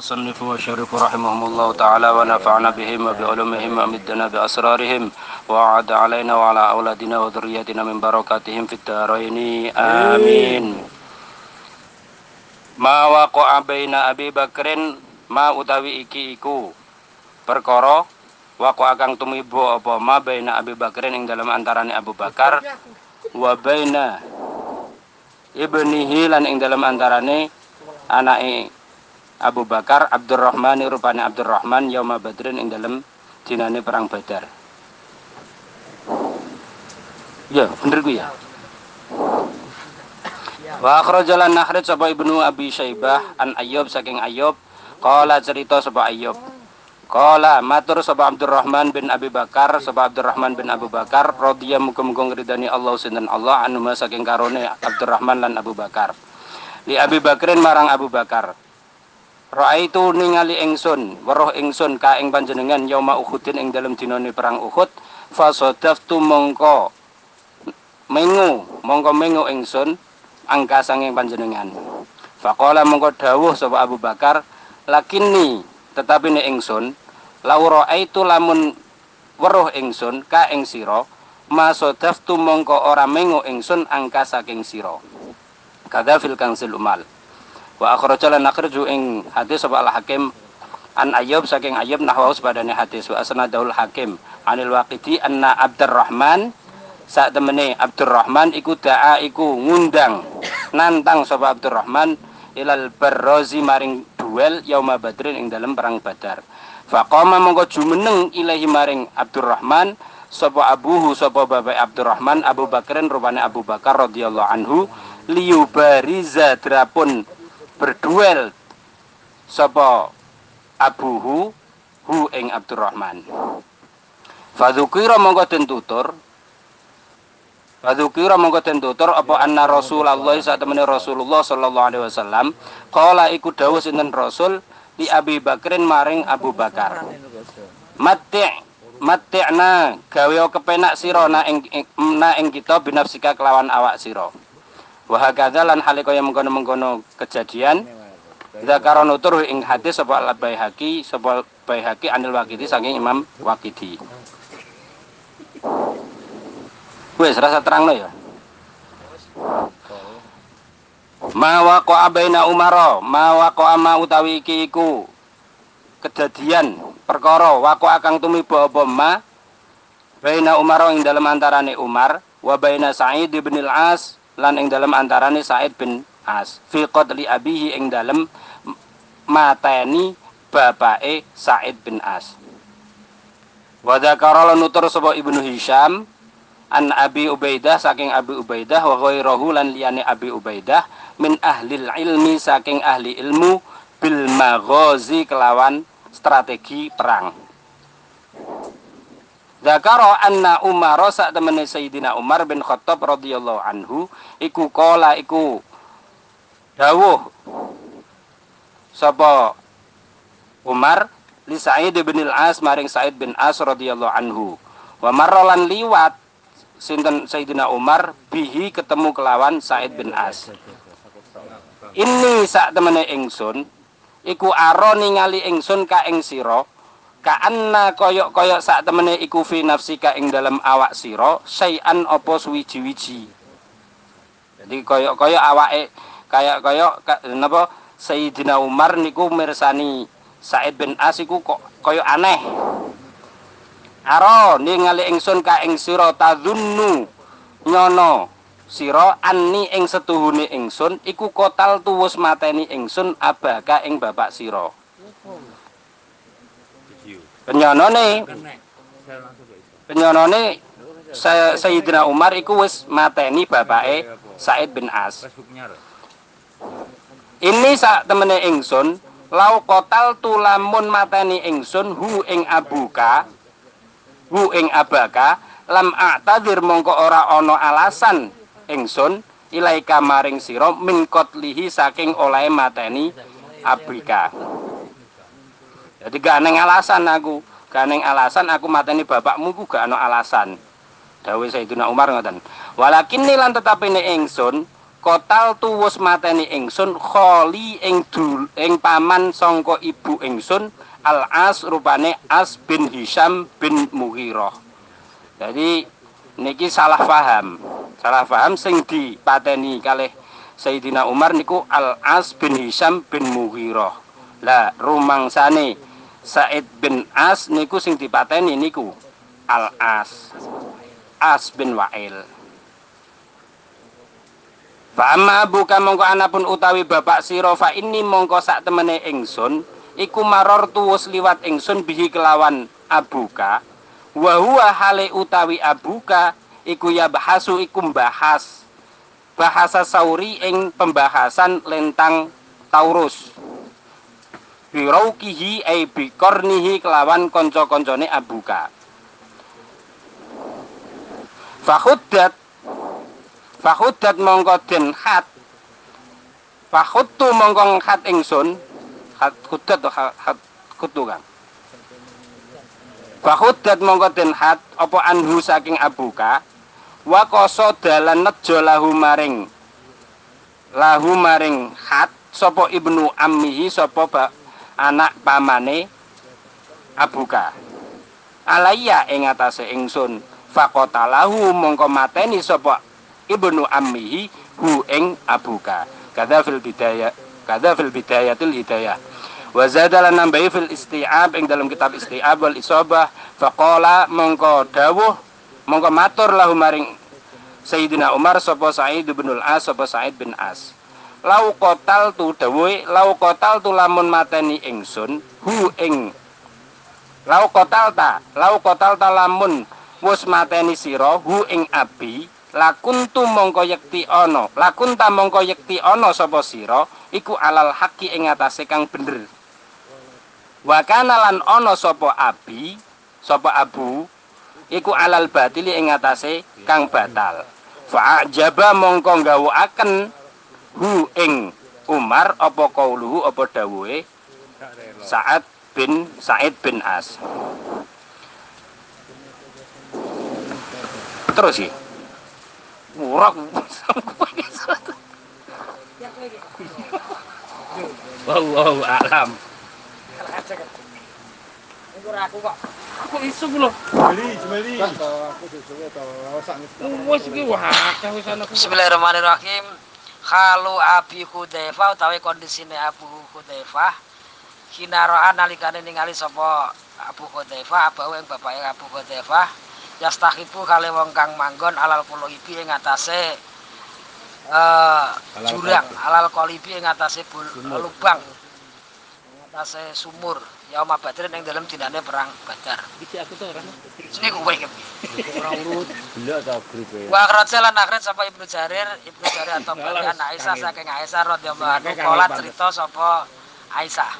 المصنف والشريف رحمهم الله تعالى ونفعنا بهم وبعلومهم ومدنا بأسرارهم وعاد علينا وعلى أولادنا وذرياتنا من بركاتهم في الدارين آمين Ma waqa'a baina Abi Bakrin ma utawi iki iku perkara waqa'a kang tumibo apa ma baina Abi Bakrin ing dalam antarane Abu Bakar wa baina ibnihi lan ing dalam antarane anake Abu Bakar Abdurrahman rupane Abdurrahman yauma Badrin ing dalam dinane perang Badar. Ya, bener ku ya. Wa akhrajalan nakhrij sapa Ibnu Abi Syaibah an Ayyub saking Ayyub qala cerita sapa Ayyub Qala matur sapa Abdurrahman bin Abi Bakar sapa Abdurrahman bin Abu Bakar radhiya muga-muga ngridani Allah sinten Allah anu saking karone Abdurrahman lan Abu Bakar li Abi Bakrin marang Abu Bakar Ra'aitu ningali ingsun weruh ingsun ka ing panjenengan yauma Uhudin ing dalem dinane perang Uhud fasadaftu mongko mengu mongko mengu ingsun angka sanging panjenengan. Faqala mongko dawuh sapa Abu Bakar, lakini tetapi ne ingsun lauro itu lamun weruh ingsun ka ing sira masodaftu mongko ora mengo ingsun angka saking sira. Kada fil kangsil umal. Wa akhraja lan akhraju ing hadis Al Hakim an Ayyub saking Ayyub nahwa sepadane hadis wa asnadul Hakim anil Waqidi anna Abdurrahman saat temene Abdurrahman iku da'a iku ngundang nantang sapa Abdurrahman ilal barrozi maring duel yauma badrin ing dalam perang badar faqama mongko jumeneng ilahi maring Abdurrahman sapa abuhu sapa bapak Abdurrahman Abu Bakrin rupane Abu Bakar radhiyallahu anhu liyubariza drapun berduel sapa abuhu hu ing Abdurrahman Fadzukira mongko den tutur Wadukira mongko den tutur apa anna Rasulullah saat temene Rasulullah sallallahu alaihi wasallam qala iku dawuh sinten Rasul di Abi Bakrin maring Abu Bakar. Mati mati'na gawe kepenak sira na ing na ing kita binafsika kelawan awak sira. Wa hakadza lan hale kaya mengkono-mengkono kejadian Zakara nutur ing hadis sapa Al Baihaqi sapa Baihaqi anil Waqidi saking Imam Waqidi. Wes rasa terang ya. Ma waqa baina Umar, ma waqa ma utawi iki iku kedadian perkara waqa kang tumiba apa ma baina Umar ing dalam antarane Umar wa baina Sa'id bin Al-As lan ing dalam antarane Sa'id bin As fi qatli abihi ing dalam mateni bapake Sa'id bin As. Wa dzakara nutur sapa Ibnu Hisham an Abi Ubaidah saking Abi Ubaidah wa ghairahu lan liyane Abi Ubaidah min ahli ilmi saking ahli ilmu bil maghazi kelawan strategi perang. Zakara anna Umar sak temene Sayyidina Umar bin Khattab radhiyallahu anhu. Iku kala iku dawuh sapa Umar? Li Sa'id bin Al-As maring Sa'id bin As radhiyallahu anhu. Wa marrolan liwat sinten Sayyidina Umar? Bihi ketemu kelawan Said bin As. Ini sak temene ingsun. Iku aro ningali ingsun ka ing sira ka anna koyok-koyok sak temene iku fi nafsika ing dalam awak sira sayan apa suwiji-wiji. Jadi koyok-koyok awake kayak koyok napa Sayyidina Umar niku mirsani Said bin As iku kok koyok aneh. Aro ningali ingsun ka ing sira tadzunnu nyono sira anni ing setuhune ingsun iku kotal tuwus mateni ingsun abaka ing bapak sira. Penyonone penyonone Sayyidina Umar iku wis mateni bapake Said bin As. Ini sak temene ingsun lau kotal tulamun mateni ingsun hu ing abuka hu ing abaka lam a'tadir mongko ora ana alasan ingsun ilaika maring sira min qatlihi saking oleh mateni abika jadi gak neng alasan aku. Gak neng alasan aku mateni bapakmu ku gak ana alasan. Dawuh Sayyidina Umar ngoten. Walakin nilan tetapi ne ingsun kotal tu wus mateni ingsun kholi ing dul ing paman sangka ibu ingsun al as rupane as bin Hisham bin Mughirah. Jadi niki salah paham. Salah paham sing dipateni kalih Sayyidina Umar niku al as bin Hisham bin Mughirah. Lah rumangsane Said bin As niku sing dipateni niku. Al as. As bin Wa'il. Fama buka mongko anapun utawi bapak sira fa ini mongko sak temene ingsun iku maror tuwus liwat ingsun bihi kelawan abuka. Wa huwa hale utawi abuka iku ya bahasu iku bahas bahasa sauri ing pembahasan lentang Taurus biraukihi ay bikornihi kelawan konco-koncone abuka. Fakhudat Fakhudat mongko den khat Fakhuttu mongko khat ingsun Khat khudat khat kutu kang Fakhudat mongko den khat apa anhu saking abuka? Wa koso dalan nejo lahu maring lahu maring khat sapa ibnu ammihi sapa anak pamane abuka. Alaya ing atase ingsun faqatalahu mongko mateni sapa ibnu ammihi hu ing abuka. Kada fil bidaya kada fil bidayatil hidayah. Wa zadalan nambahi fil isti'ab ing dalam kitab isti'ab wal isabah faqala mongko dawuh mongko matur lahu maring Sayyidina Umar sapa Sa'id bin Al-As sapa Sa'id bin As lau kotal tu dawuhe lau kotal tu lamun mateni ingsun hu ing. Lau kotal ta lau kotal ta lamun wus mateni sira hu ing abi. Lakun tu mongko yekti ana lakun ta mongko yekti ana sapa sira iku alal haki ing atase kang bener. Wa kana lan ana sapa abi sapa abu iku alal batili ing atase kang batal. Fa jaba mongko gawukaken hu ing Umar apa kauluhu apa dawuhe Sa'ad bin Sa'id bin As terus sih murah Wallahu a'lam. aku kok. Aku iso ku lho. Jemeli, jemeli. Wes iki wah akeh wis ana ku. Bismillahirrahmanirrahim. Halu Abi Hudzaifah utawi kondisine Abu Hudzaifah kinaraan nalikane ningali sapa Abu Hudzaifah abahu ing bapake Abu Hudzaifah yastahibu kale wong kang manggon alal qulubi ing atase eh jurang alal qulubi ing atase lubang atase sumur yauma badrin ing dalem dinane perang Badar. Iki aku tuh ora. Sini kowe iki. Ora urut. Belok ta grupe. Wa akhraja lan akhrat sapa Ibnu Jarir, Ibnu Jarir atau Bani an Aisyah saking Aisyah radhiyallahu anhu kala cerita sapa Aisyah.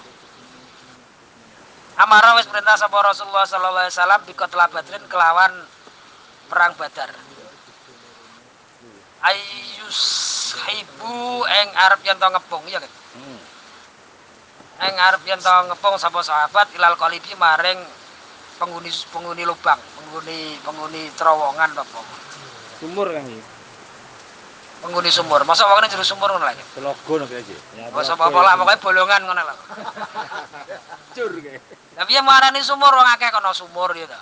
Amara wis perintah sapa Rasulullah sallallahu alaihi wasallam bikotla badrin kelawan perang Badar. Ayus hibu eng arep yen to ngepung iya kan? Eng arep yen to ngepung sapa sahabat ilal qalibi maring penghuni penghuni lubang, penghuni penghuni terowongan apa? Sumur kan iki. penghuni sumur. Masa wong jero sumur ngono lagi. Telogo nek aja. Masa apa lah pokoke bolongan ngono lho. Cur kae. Tapi yang marani sumur wong akeh kono sumur ya ta.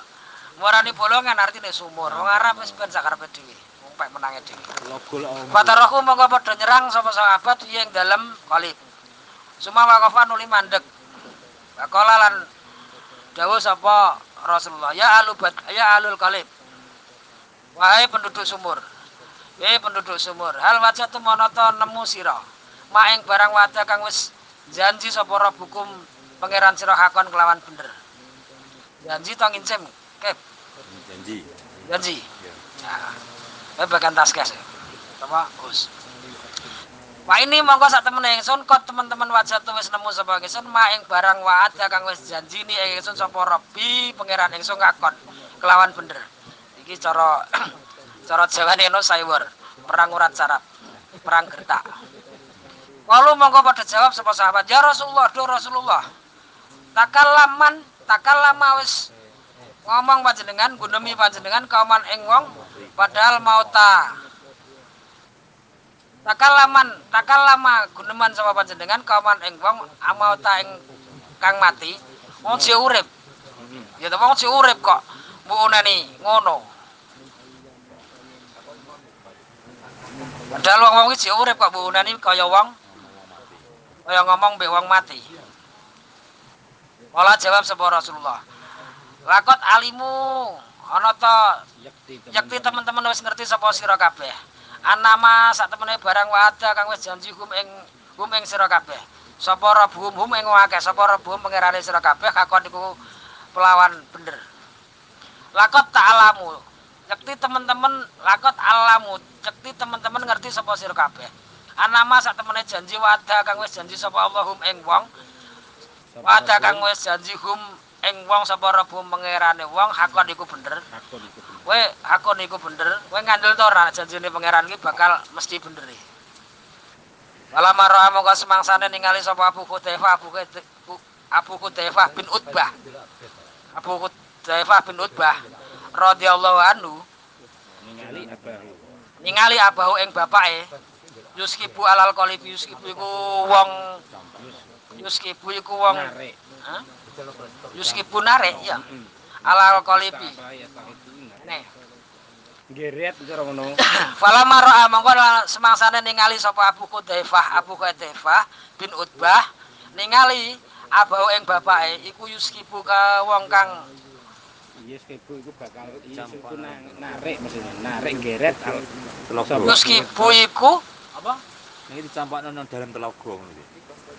Marani bolongan artine sumur. Wong Arab wis ben sakarepe dhewe. Wong pek menange dhewe. Telogo lak om. Fatarahu mongko padha nyerang sapa sahabat yang dalam kali. Suma waqafa nuli mandek. Waqala lan dawuh sapa Rasulullah, ya alu ya alul kalib. Wahai penduduk sumur. Wahai penduduk sumur, hal wajah tu monoto nemu sira. Maing barang wajah kang wis janji sapa rabbukum pangeran sira hakon kelawan bener. Janji to ngincim, kep. Janji. Janji. Nah, kowe bagian taskes. Apa? Us. Wah ini monggo sak temen ingsun kok teman-teman wajah tuh wis nemu sapa ingsun maing barang waat kang wis janji ni ingsun sapa Rabbi pangeran ingsun ngakon kelawan bener. Iki cara cara Jawane no saiwur, perang urat sarap, perang gertak. Walu monggo pada jawab sapa sahabat, "Ya Rasulullah, do Rasulullah." Takalaman, takalama wis ngomong panjenengan gunemi panjenengan kauman ing wong padahal mau ta takalaman takalama guneman sapa panjenengan kauman ing wong amauta ing kang mati wong sing urip ya wong sing urip kok mbunani ngono Padahal wong wong iki urip kok mbunani kaya wong kaya ngomong mbek wong mati. Malah jawab sapa Rasulullah. Lakot alimu ana ta yakti teman-teman wis ngerti sapa sira kabeh. Anama sak temene barang wada kang wis janji hum ing hum ing sira kabeh. Sapa rabhum hum ing akeh, sapa rabhum pangerane sira kabeh kakon iku pelawan bener. Lakot ta'alamu. Yakti teman-teman lakot alamu, yakti teman-teman ngerti sapa sira kabeh. Anama sak temene janji wada kang wis janji sapa Allahum ing wong Wada kang wis janji hum ing wong sapa rabhum pangerane wong hakon iku bener. Takon iku. Kowe hakon iku bener, kowe ngandel to ora janjine pangeran iki bakal mesti bener. e. Wala maro mongko semangsane ningali sapa Abu Hudzaifah Abu Abu Hudzaifah bin Utbah. Abu Hudzaifah bin Utbah radhiyallahu anhu Ningali abahu. ningali abahu ing bapake yuskibu alal qalib yuskibu iku wong yuskibu iku wong Narik. Yuskibu narik ya tak itu. nih Geret cara ngono. Fala mar'a mongko semangsane ningali sapa Abu Hudzaifah Abu Hudzaifah bin Utbah ningali abahu ing bapake iku yuskibu ka wong kang Yes kebu iku bakal iku na- narik maksudnya. Narik geret. Telogo. yuskibu iku apa Ini dicampakno nang dalam telogo ngono iki.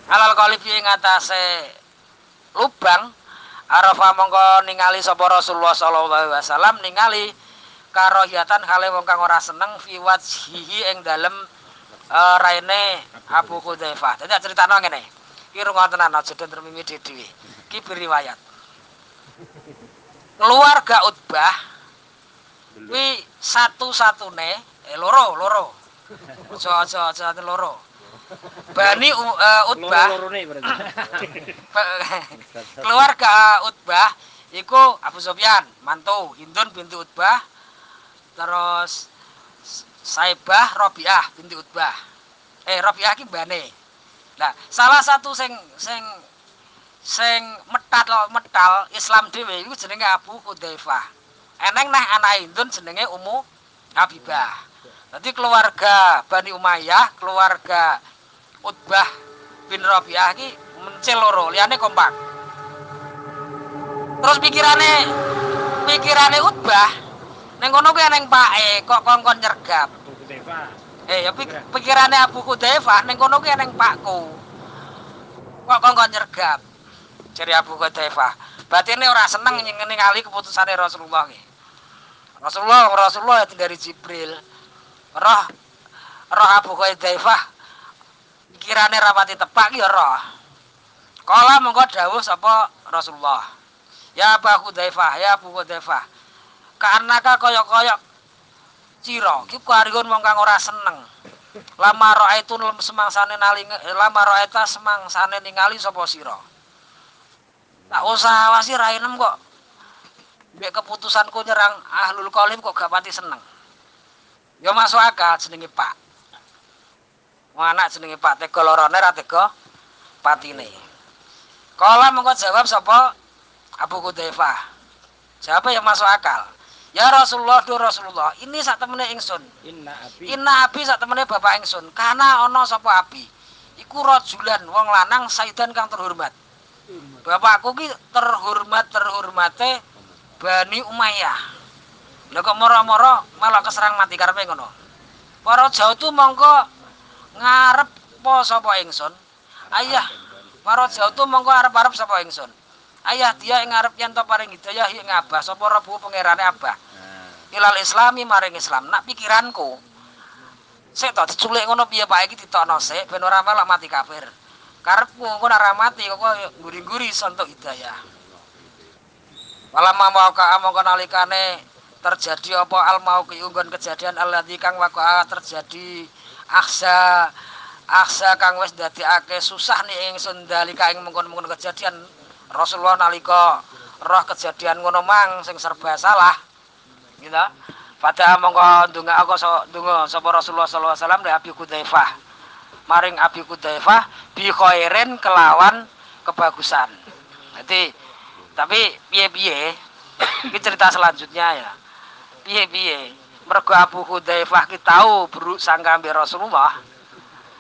alal qalibi ing atase lubang Arafa mongko ningali sapa Rasulullah sallallahu alaihi wasallam ningali karohiyatan hale wong kang ora seneng fi wajhihi ing dalem eh, raine Abu Hudzaifah. Dadi critano ngene. Iki rungono tenan aja den termimi dhewe. Iki riwayat. Keluarga Utbah kuwi satu-satune eh loro, loro. Aja aja aja loro. Bani U- eh, Utbah keluarga Utbah iku Abu Sufyan, mantu Hindun binti Utbah, terus Saibah Robiah binti Utbah. Eh Robiah ki mbane. Nah, salah satu sing sing sing metal metal Islam dhewe iku jenenge Abu Hudzaifah. Eneng neh anak Hindun jenenge Ummu Habibah. Dadi keluarga Bani Umayyah, keluarga Utbah bin Robiah ki mencil loro, liyane kompak. Terus pikirane pikirane Utbah ning kono kuwi eneng pake kok kongkon nyergap. Eh ya pik- pikirane Abu Hudzaifah ning kono kuwi eneng pakku. Kok kongkon nyergap. Jari Abu Hudzaifah. Batine ora seneng nyeng- ningali keputusane Rasulullah ki. Rasulullah Rasulullah dari Jibril. Roh roh Abu Hudzaifah pikirane rapati tepak ya roh. Kala mengko dawuh sapa Rasulullah. Ya Abu Hudzaifah, ya Abu Hudzaifah. Karena kaya-kaya cira ki kariun wong kang ora seneng. Lama lem semangsane naling lama raeta semangsane ningali sapa sira. Tak usah wasi ra enem kok. Mbek keputusanku nyerang Ahlul Qalim kok gak pati seneng. Ya masuk akal jenenge Pak. Anak jenenge Pak tega lorone ra tega patine. Kala mengko jawab sapa Abu Hudzaifah. Jawab yang masuk akal. Ya Rasulullah, do Rasulullah, ini sak temene ingsun. Inna abi. Inna abi sak temene bapak ingsun. Karena ana sapa abi. Iku rajulan wong lanang saidan kang terhormat. Bapakku ki terhormat terhormate Bani Umayyah. Lha kok moro-moro malah keserang mati karepe ngono. Para jauh tu mongko ngarep po sapa ingsun. Ayah, para jauh tu mongko arep-arep sapa ingsun. Ayah dia yang ngarep yen to paring hidayah ing Abah. Sapa Rabu pangerane Abah. Nah, ilal islami maring Islam. Nak pikiranku sik to diculik ngono piye Pak? Iki ditokno sik. Ben ora melok mati kafir. Karepku engko nek ora mati kok nguri-nguri sontok hidayah. Walau mau ka mongko nalikane terjadi apa al mau unggon kejadian alladzi kang waqa terjadi aksa aksa kang wis dadekake susah nih ingsun dalika ing mengkon-mengkon kejadian. Rasulullah nalika roh kejadian ngono mang sing serba salah. Gitu. Pada mongko ndonga aku so ndonga sapa Rasulullah sallallahu alaihi wasallam Abi Hudzaifah. Maring Abi Hudzaifah bi khairin kelawan kebagusan. Jadi tapi piye-piye? Iki cerita selanjutnya ya. Piye-piye mergo Abu Hudzaifah ki tahu buruk sangka ambek Rasulullah.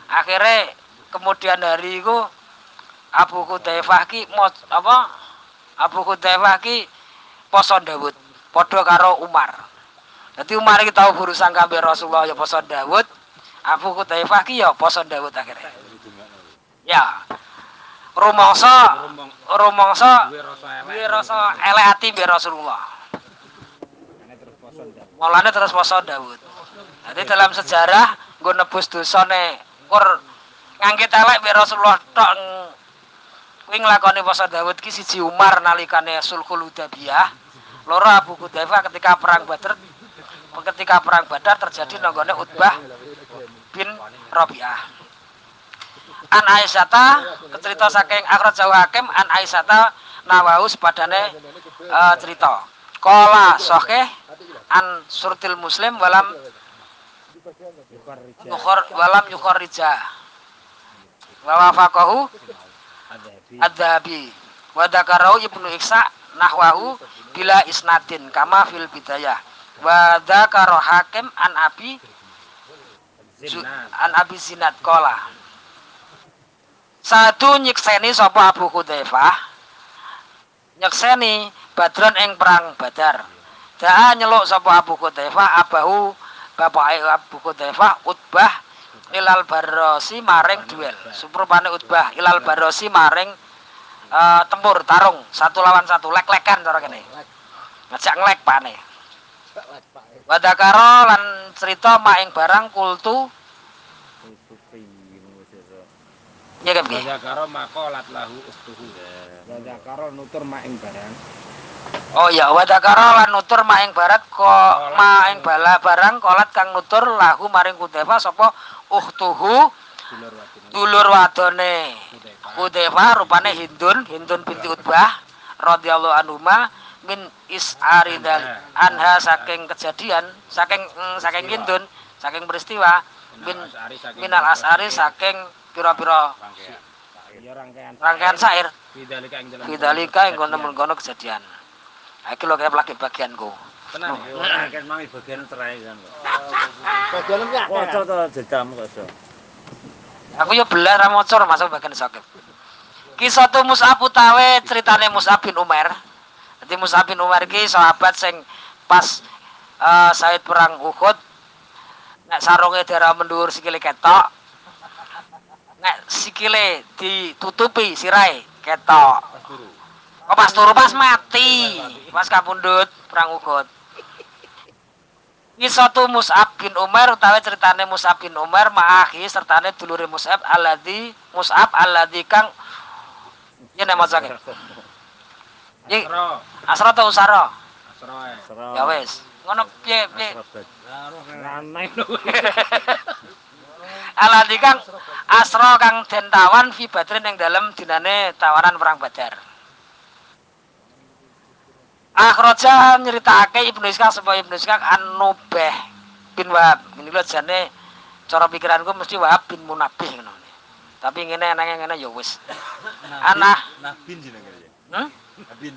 Akhirnya kemudian hari itu Abu Hudzaifah ki apa? Abu Hudzaifah ki poso Dawud padha karo Umar. Jadi Umar iki tahu buruk sangka ambek Rasulullah ya poso Dawud Abu Hudzaifah ki ya poso Dawud akhirnya. Ya. Rumangsa rumangsa duwe rasa elek. ati mbek Rasulullah Mulane terus poso Daud. Jadi dalam sejarah nggo nebus dosane kur ngangkit elek mbek Rasulullah tok kuwi nglakoni poso Daud ki siji Umar nalikane Sulhul Hudaybiyah. Loro Abu ketika perang Badar ketika perang Badar terjadi nanggone Utbah bin Rabi'ah. An Aisyata cerita saking Akhraj Jawa Hakim an Aisyata nawahu sepadane eh, cerita. Kola sohke an surtil muslim walam yukhor walam yukharrija. Wa wafaqahu adzabi wa ibnu iksa nahwahu bila isnadin kama fil bidayah. Wa dzakara hakim an abi an abi zinat kola satu nyekseni sapa Abu Hudzaifah? Nyekseni badron ing perang Badar daa nyeluk sapa Abu Hudzaifah abahu bapake Abu Hudzaifah Utbah ilal barosi maring duel suprapane Utbah ilal barosi maring eh, tempur tarung satu lawan satu lek-lekan cara kene ngajak ngelek pane Wadakaro lan cerita maing barang kultu ya kan piye? Wadzakaro maqalat lahu ustuhu. Wadzakaro nutur maing barang. Oh ya wadakaro lan nutur maing barat ko maing bala barang kolat kang nutur lahu maring Hudzaifah sapa uhtuhu Dulur wadone. Hudzaifah. Hudzaifah rupane Hindun Hindun binti Utbah radhiyallahu anhuma min is'ari dan anha saking kejadian saking mm, saking Hindun saking peristiwa min As'ari saking minal asari saking pira-pira rangkaian. Ya rangkaian. rangkaian syair Bidalika ing yang kono mengkono kejadian. Iki lho kayak lagi bagianku. Tenan. Kan mami bagian terakhir kan. Bagian. Kocok to kok. Aku yo belar ra maca masuk bagian sakit. Kisah tu Mus'ab utawe ceritane Mus'ab bin Umar. Jadi Mus'ab bin Umar ki sahabat sing pas eh Said perang Uhud nek sarunge darah mendur sikile ketok. Nek sikile ditutupi sirai ketok. Oh pas turu pas mati, pas kapundhut perang Uhud. Kisah tu Mus'ab bin Umar utawi ceritane Mus'ab bin Umar ma'ahi sertane dulure Mus'ab alladzi Mus'ab alladzi kang ya nama sange. Ya Asra. asra ta usara? Asra. ae. Ya wis. Ngono piye piye lho. alladzi kang asra kang den tawan fi badrin ing dalem dinane tawanan perang Badar. Akhraja nyeritakake Ibnu Ishaq supaya Ibnu Ishaq An-Nubeh bin Wahab. Ini lho jane cara pikiranku mesti Wahab bin Munabih ngono. Tapi ngene enake ngene ya wis. Anah. Nah bin jenenge ya. Hmm? Nah, bin.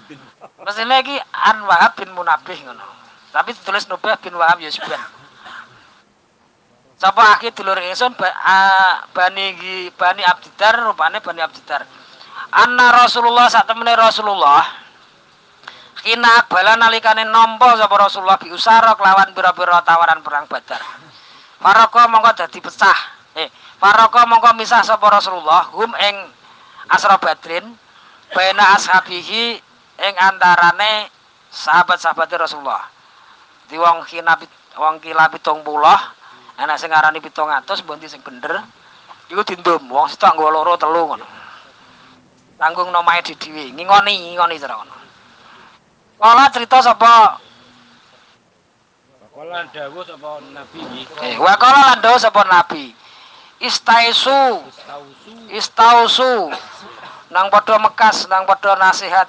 Mestine iki An Wahab bin Munabih ngono. Tapi ditulis Nubeh bin Wahab ya seben. Sapa akhi dulur ingsun ba, Bani Bani Abdidar rupane Bani Abdidar. Anna Rasulullah sak temene Rasulullah Kina bala nalikane nampa sapa Rasulullah bi usara kelawan pira-pira tawaran perang Badar. Faraka mongko dadi pecah. Eh, faraka mongko misah sapa Rasulullah hum ing asra Badrin baina ashabihi ing antarane sahabat-sahabat Rasulullah. Di wong pit- wong kila 70 anak sing ngarani 700 mbondi sing bener. Iku dindum wong sitok nggo loro telu ngono. Tanggung nomae di dhewe, ngingoni ngingoni cara ngono. Kala cerita sapa Kala dawuh sapa nabi iki. eh wa kala lan dawuh sapa nabi. Istaisu Tausu. istausu nang padha mekas nang padha nasihat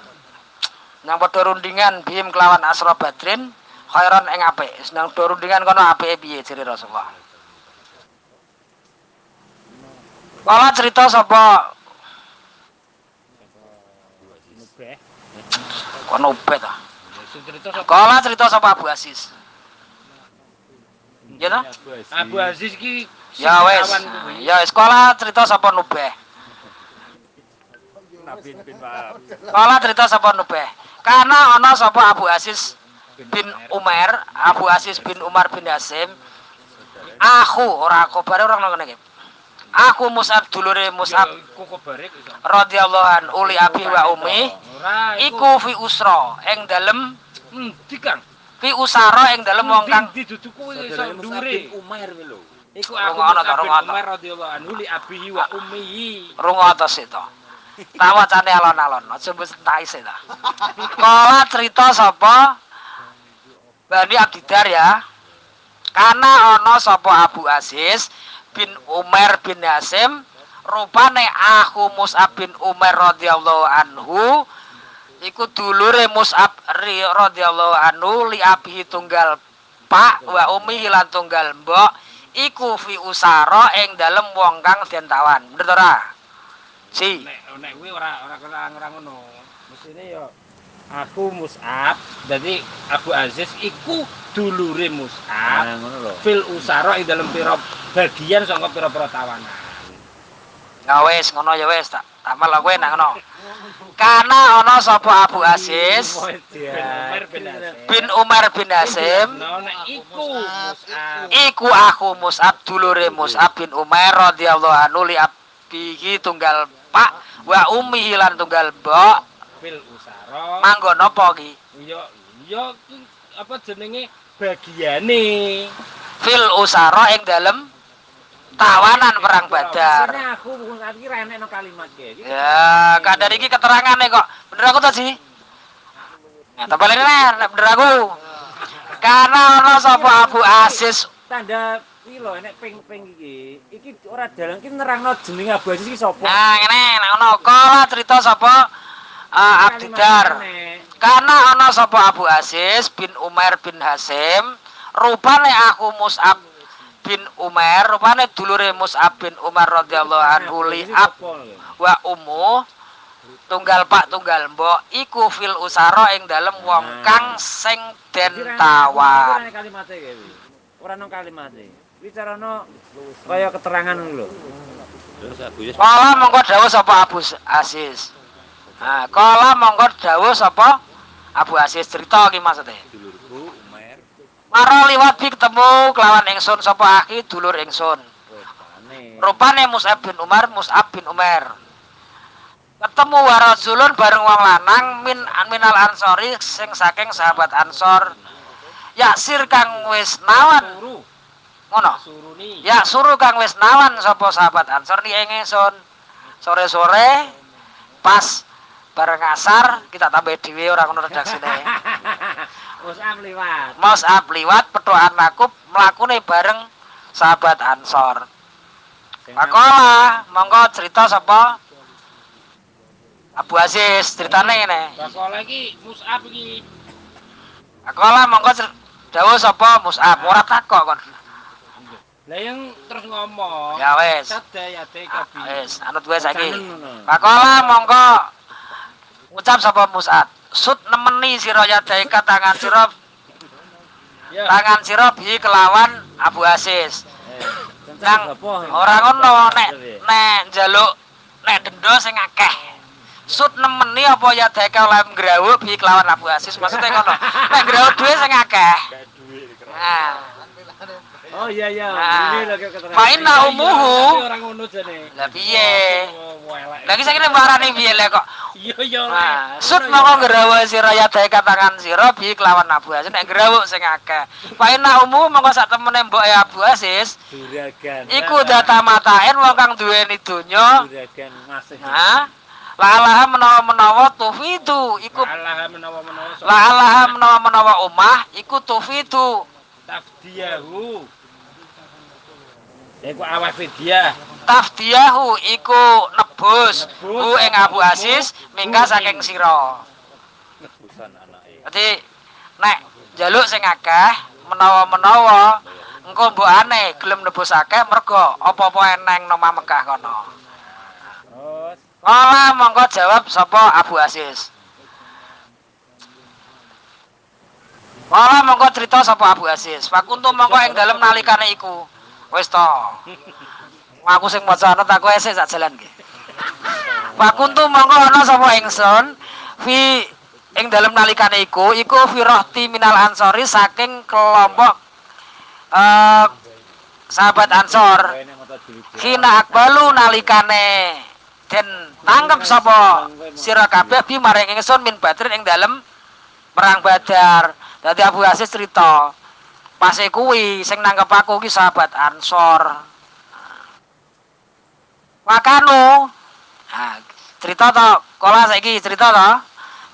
nang padha rundingan bihim kelawan asra badrin khairan ing apik seneng do rundingan kono apike piye jere Rasulullah Kala cerita sapa ta. Sing cerita sapa? Kala cerita sapa Abu Aziz. Ya ta? Abu Aziz ki Ya wes. Ya wes kala cerita sapa Nubeh. Nabi bin Wahab. Kala cerita sapa Nubeh. Karena ana sapa Abu Aziz bin Umar, Abu Aziz bin Umar bin Hasim. Aku ora aku bare ora ngono iki. Aku Mus'ab dulure Mus'ab Ya, radhiyallahu an uli abi wa umi Ora iku fi usra ing dalem endi Kang? fi usara ing dalem wong kang Endi dudu kuwi iso ndure. bin Umair kuwi lho. Iku aku ta, bin rungokno. Umar radhiyallahu anhu li abihi wa ummihi. rungoto sik to. Tak wacane alon-alon, aja mbok entai sik ta. Kala cerita sapa Bani Abdidar ya. Karena ana sapa Abu Aziz bin Umar bin Hasim rupane aku Mus'ab bin Umar radhiyallahu anhu iku dulure Mus'ab radhiyallahu anhu li abihi tunggal pak wa umi lan tunggal mbok iku fi usara ing dalem wong kang den tawan bener ta ora si Nek nek kuwi ora ora ora ora ngono. Mesine yo aku Mus'ab, dadi Abu Aziz iku dulure Mus'ab. Nah. Fil usara ing dalam pira bagian saka pira-pira tawanan. Ya wis ngono ya wis tak tak malah kowe nak ngono. Karena ana sapa Abu Aziz? Bin Umar bin Hasim iku iku aku Mus'ab dulure Mus'ab bin Umar radhiyallahu anhu li abihi tunggal pak wa ummi lan tunggal mbok. Fil usara. manggon apa ki Yo yo ki apa jenenge bagiane. fil usara ing dalem tawanan perang Badar. aku kalimat Ya, kadar iki keterangane kok. Bener aku tadi. Nah, tak balik nek. Bener aku. Karena ana sapa Abu Aziz. Tanda iki lho nek ping-ping iki. Iki ora dalang ki nerangno jeneng Abu Aziz iki sapa? Nah, ngene nek ana kala cerita sapa uh, Abdidar. Karena ana sapa Abu Aziz bin Umar bin Hasim, rupane aku Mus'ab bin Umar, rupane dulure Mus'ab bin Umar radhiyallahu anhu li ab wa ummu tunggal pak tunggal mbok iku fil usara ing dalem wong kang sing den tawan. ora kalimate iki ora nang kalimate wicarano kaya keterangan lho Kala mongko dawuh sapa Abu Aziz. Nah, kala mongko dawuh sapa Abu Aziz cerita iki maksudnya. Maro liwat bi ketemu kelawan ingsun sapa aki dulur ingsun. rupane Mus'ab bin Umar, Mus'ab bin Umar. Ketemu warajulun bareng wong lanang min minal ansori sing saking sahabat Ansor. Yaksir kang wis nawan ngono. Ya suruh kang wis nawan sapa sahabat Ansor ni ing ingsun. Sore-sore pas bareng asar kita tambah dhewe ora ngono redaksine. wis am liwat Mus'ab liwat petukan aku mlakune bareng sahabat Ansor. Pakola, monggo cerita sapa? Abu Aziz, ceritane ngene. Bakola iki Mus'ab iki Pakola monggo dawuh sapa Mus'ab, ora takok kon. lah yang terus ngomong Ya wis. sadayate Ah, kabi Wis, anut gue saiki. Pakola monggo ucap sapa Mus'ab. Sut nemeni sira ya tangan sira tangan sira bi kelawan Abu Aziz. Eh, Nang ora ngono nek nek njaluk nek denda sing akeh. Sut nemeni apa ya oleh ngrawuk bi kelawan Abu Aziz maksudnya ngono. Nek ngrawuk duwe sing akeh. Nah, Oh iya iya. Nah. Orang ngono jane. lah piye? Elek. Lagi saiki marani piye lek kok Iya iya. Nah, sut mongko ngrawuh sira ya dae katangan sira bi kelawan Abu Aziz nek ngrawuk sing akeh. Paina umum mongko sak temene mbok Abu Aziz Juragan. iku data matain wong kang duweni donya. Juragan ngasih. Hah? Lalaha menawa-menawa tufidu iku Allah menawa-menawa sok lalaha menawa-menawa omah iku tufidu. Tafdiyahu. Iku awafe dia. Tafdiyahu iku nebus hu ing Abu Aziz mingga saking sira. Nebusan anake. Jadi nek njaluk sing akeh menawa-menawa engko mbokane gelem nebus akeh mergo apa-apa eneng nang Mekah kono. Terus Kala mongko jawab sapa Abu Aziz. Kala mongko cerita sapa Abu Aziz. Pakuntu mongko ing dalem nalikane iku. Wis to. Aku sing maca anut aku esek sak jalan ki. Pakuntu mongko ana sapa ingsun fi ing dalem nalikane iku iku fi rohti minal ansori saking kelompok eh sahabat Ansor. Kina akbalu nalikane den tangkep sapa sira kabeh bi maring ingsun min badrin ing dalem perang Badar. Dadi Abu Aziz cerita, pas e kuwi sing nangkep aku ki sahabat Ansor. Makanu. Nah, cerita to, kala saiki cerita to.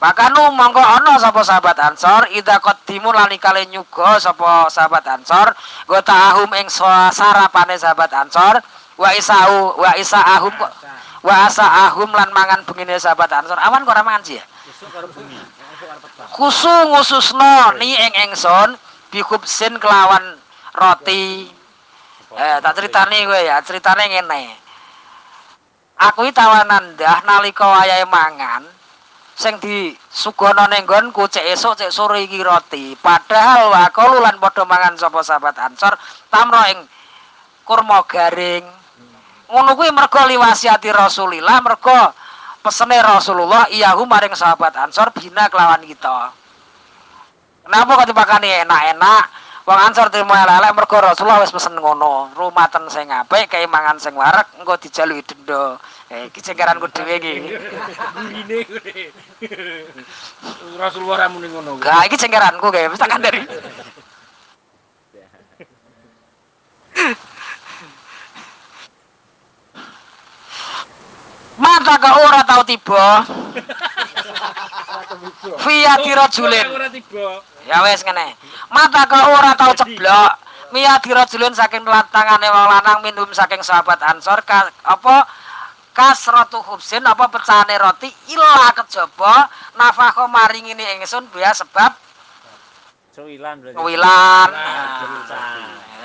Makanu mongko ana sapa sahabat Ansor ida qaddimu lanikale nyuga sapa sahabat Ansor go ta'ahum ing sa- sarapane sahabat Ansor wa isau wa isaahum kok wa asaahum lan mangan bengine sahabat Ansor awan kok ora mangan sih ya Besok karo bengi. Kusu ngususno ni ing ingsun bikubsin kelawan roti. Eh tak ceritani gue ya ceritane ngene. Aku iki tawanan ndah nalika wayahe mangan sing disugono ning nggonku cek esuk cek sore iki roti. Padahal wakalu lan padha mangan sapa sahabat Ansor tamro ing kurma garing. Ngono kuwi mergo liwasiati Rasulillah mergo pesene Rasulullah iyahu maring sahabat Ansor bina kelawan kita kenapa kok dipakani enak-enak Wong Ansor terima elek mergo Rasulullah wis pesen ngono rumaten sing apik kae mangan sing wareg engko dijaluki denda eh iki cengkeranku dhewe iki Burine. Rasulullah ra ngono. Gak, iki cengkeranku kayak, wis tak kandhani. Mata ke ora tau tiba. Via tiba. Ya wes ngene. Mata ke ora tau ceblok. Mia dirajulin saking lantangane wong lanang minum saking sahabat Ansor ka, apa kasratu hubsin apa pecahane roti ila kejaba nafako maring ini ingsun biya sebab Cuwilan. Cuwilan.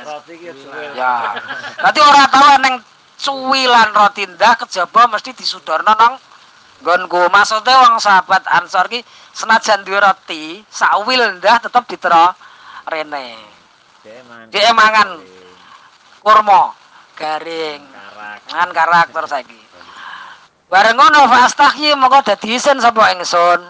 Roti ki ya berarti ora tau neng cuwilan roti ndah kejaba mesti disudorno nang nggonku maksudnya wong sahabat Ansor ki senajan duwe roti sakwil ndah tetep ditera rene. Dek mangan. Kurma. Garing. Karak. mangan karakter saiki. Bareng ngono fastahyi mongko dadi isin sapa ingsun?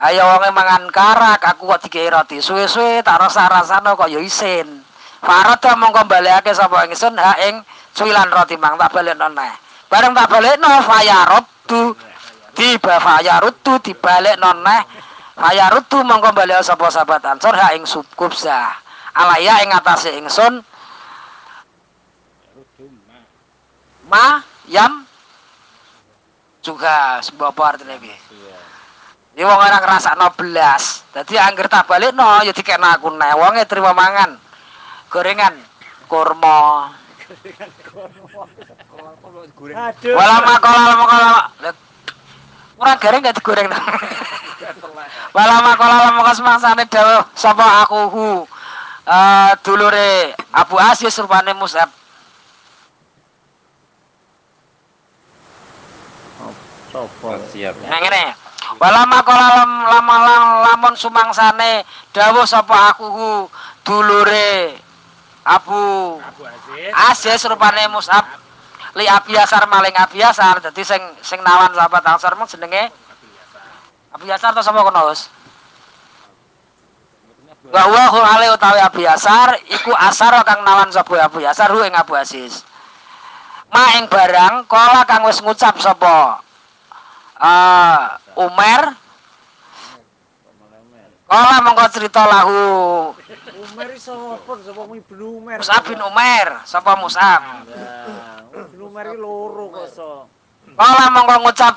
Ayo wonge mangan karak aku kok dikei roti suwe-suwe tak rasa-rasano kok ya isin. Farada mongko balekake sapa ingsun ha ing cuwilan roti mang tak balekno neh bareng tak balekno fayaruddu di fayaruddu dibalekno neh fayaruddu mongko balik sapa sahabat ansor ha ing subkubsah alaya ing atase ingsun ma yam juga sebuah artinya Iya. Ini wong ora ngrasakno belas. Dadi angger tak balikno ya dikekno aku neh. Wonge trimo mangan. Gorengan kurma. Aduh. Wala makola lama kola. Lah, Ora garing gak digoreng to. Wala makola lama kos mangsane dawuh sapa aku hu. Eh dulure Abu Asyis rupane Musab. Sopo. Siap. Nah ngene. Wala makola lam, lama lam, lamun sumangsane dawuh sapa aku hu dulure Abu. Abu Aziz. Aziz rupane Mus'ab. Li Abiyasar maling Abiyasar. Dadi sing sing nawan sahabat Ansar mung jenenge Abiyasar to sapa kono Us Bahwa hale utawi Abiyasar iku asar kang nawan sapa Abiyasar hu ing Abu Aziz. Ma ing barang kala kang wis ngucap sapa eh Umar Kala mongko cerita lahu Umar iso apa sapa Ibnu Umar? Mus'ab bin Umar sapa Mus'ab Ibnu Umar iki loro kok iso. Kala mongko ngucap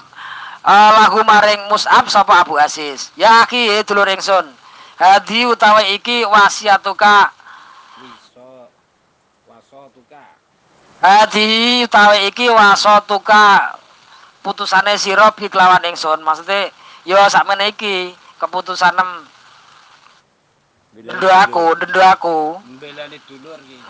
eh, lahu maring Mus'ab sapa Abu Aziz. Ya aki eh, dulur ingsun. Hadi utawi iki wasiatuka. Wiso. Waso tuka. Hadi utawi iki wasatuka. Putusane sira bi kelawan ingsun. Maksudnya ya sakmene iki keputusanem Dendo aku, dendo aku. Mbelani dulur gitu.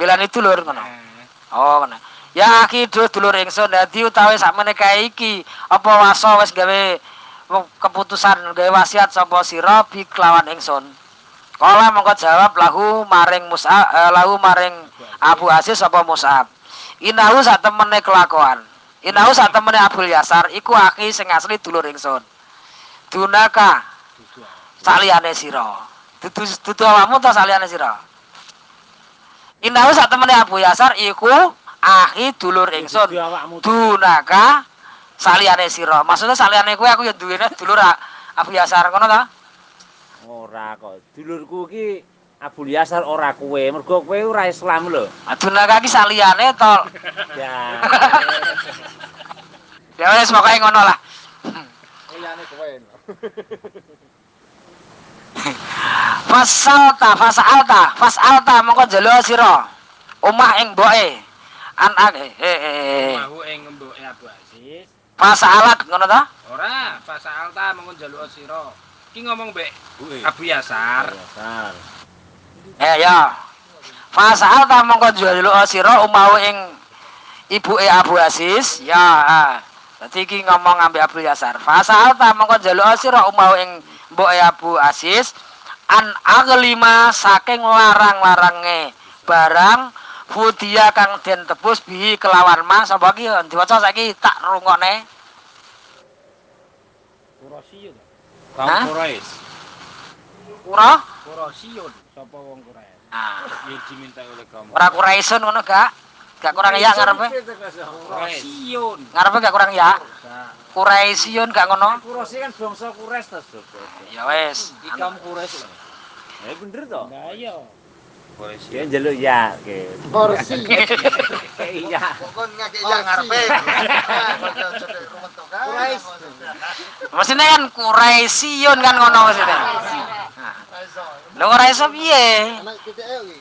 Belani dulur ngono. Nah, Oh, ngono. Ya iki du- dulur ingsun dadi utawi sakmene kae iki apa waso wis gawe keputusan gawe wasiat sapa sira bi kelawan ingsun. Kala mongko jawab lahu maring Musa eh, lahu maring Abu Aziz sapa Mus'ab. Inahu sak temene kelakuan. Inahu sak temene Abdul Yasar iku aki sing asli dulur ingsun. Dunaka saliyane sira. Dudu dudu awakmu ta saliyane sira? Inahu sak temene Abu Yasar iku ahi dulur ingsun. Dunaka saliyane sira. Maksudnya saliyane kowe aku ya duwene dulur Abu Yasar ngono ta? Ora kok. Dulurku iki Abul Yasar ora kowe. Mergo kowe ora Islam lho. Ah, Dunaka iki saliyane to. Ya. Ya wis pokoke ngono lah. Liyane kowe. Fasalta, fasalta, fasalta mongko jelo sira. Omah ing mboke. Eh eh, eh. Mau ing mboke Abu Aziz. Fasalat ngono ta? Ora, pasal ta mengko njaluk sira. Ki ngomong mbek Kuwi. Abu Yasar. Yasar. Eh ya. Fasalta mongko jelo sira omah ing ibuke Abu Aziz. Ya. Dadi iki ngomong ambek Abu Yasar. Fasalta mongko jelo sira omah ing mboke Abu Aziz an aglima saking larang-larange barang fudia kang den tebus bihi kelawan ma sapa iki diwaca saiki tak rungokne Kurosiyun. Hah? Kaum Quraisy. ura Kurosiyun. Sapa wong Quraisy? nah Yang diminta oleh kaum ora kuraisun ngono gak gak kurang ya ngarepe Kurosiyun. ngarepe gak kurang ya kuraisyun gak ngono Kurosiyun kan bangsa Quraisy to, ya wis Iki kaum Quraisy. Ya bener toh. Lah iya. Polisi. Dia njaluk ya, oke. Kursi. Iya. Pokon ngake yang ngarepe. Kurais. Maksudnya kan kuraisyun kan ngono maksudnya lho ora iso piye Anak kita iki.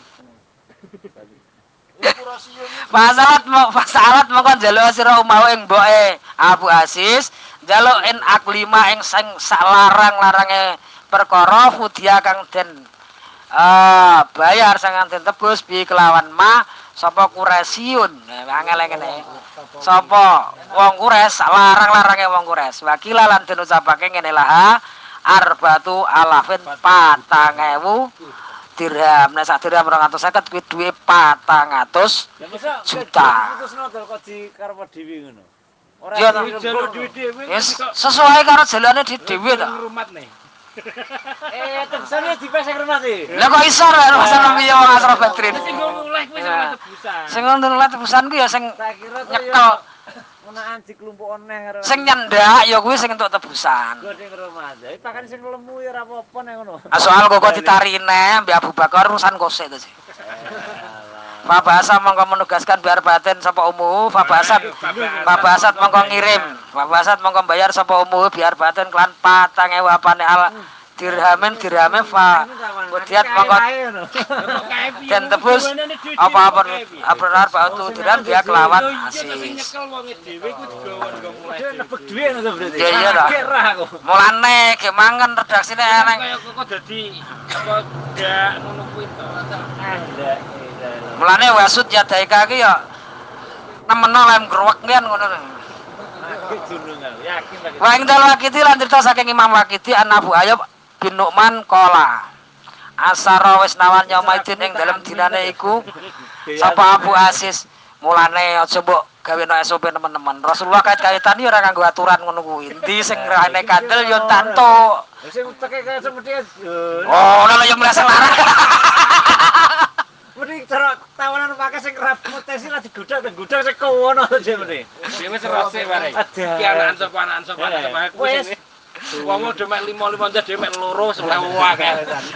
Fasalat mau fasalat mongko njaluk sira umau ing mboke Abu Aziz. Njaluk en aklima ing sing salarang-larange perkara fudia kang den eh bayar sing den tebus bi kelawan ma sapa kuresiun angel ngene sapa wong kures larang-larange wong kures wakila lan den ucapake ngene lah arbatu alafin patang ewu dirham. Nek sak dirham 250 kuwi duwe 400 juta. Ya sesuai karo jalane di dhewe to. Eh, tersane di pasar rumah sih. Lah kok iso ora ono pasar rumah yo ora Sing ngono lek wis ora tebusan. Sing ngono lek tebusan kuwi ya sing tak kira ngenaan diklumpuk neh karo. sing nyendak ya kuwi sing entuk tebusan. Godeng rumah. Jadi pakan sing lemu ya ora apa-apa nek ngono. Ah, soal kok ditari neh mbek Abu Bakar urusan kosek to sih. Pak Basat mongko menugaskan biar batin sapa umuh, Pak Basat Pak Basat mongko ngirim, Pak Basat mongko bayar sapa umuh biar batin kelan 4000 apane al dirhamin dirhame fa kemudian mongko dan tebus apa-apa apa batu dirham dia kelawan asis. Iya iya aku. Mulane ge mangan redaksine eneng. Kok apa. Mulane wasud ya daika ki ya nemeno lem growek kan ngono. Gunung aku yakin lagi. Wa ing dalem wakiti lan cerita saking Imam Wakiti an Abu Ayyub bin Nu'man kola. Asara wis nawan Yaumaidin ing dalem dinane iku sapa Abu Asis mulane aja mbok gawe no SOP teman-teman. Rasulullah kait-kaitan yo ora nganggo aturan ngono kuwi. Endi sing rene kandel yo tanto. Sing uteke kaya seperti Oh, ora yo merasa larang. Mending cara tawanan pakai sing rap mutesi lah digodak digodak sing kowono aja mending. Dhewe serose bare. Ada. Ki anak sapa anak sapa anak sapa aku Wes. sing Wong udah mek 5 5 aja dhewe mek loro sebelah wae.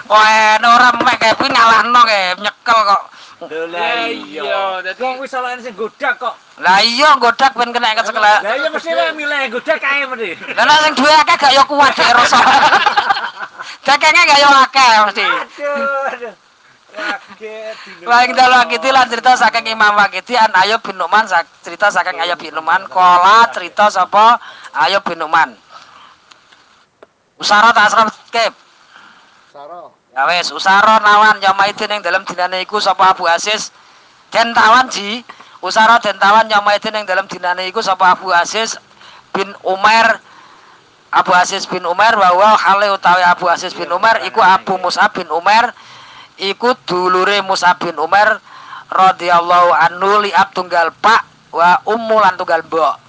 Wah, ora mek kae kuwi ngalahno kae nyekel kok. Lah iya, dadi Wong wis salahane sing godak kok. Lah iya godak ben kena kecekel. Lah iya mesti wae milih godak kae mending. Lah nek sing duwe akeh gak yo kuat dhek rasa. Dakenge gak yo akeh mesti. Aduh. aduh. Kaget dino. Wa ing dalem Wakiti lan cerita saking Imam Wakiti an Ayub bin Numan cerita saking Ayub bin Numan kola cerita sapa Ayub bin Numan. Usara tak asraf kep. Saro. Ya wis, usara nawan Yaumaidin ing dalam dinane iku sapa Abu Aziz den tawan ji. Usara den tawan Yaumaidin ing dalam dinane iku sapa Abu Aziz bin Umar Abu Aziz bin Umar bahwa hale utawi Abu Aziz bin Umar iku Abu Mus'ab bin Umar iku dulure Mus'ab bin Umar radhiyallahu anhu li tunggal pak wa ummu lan tunggal mbok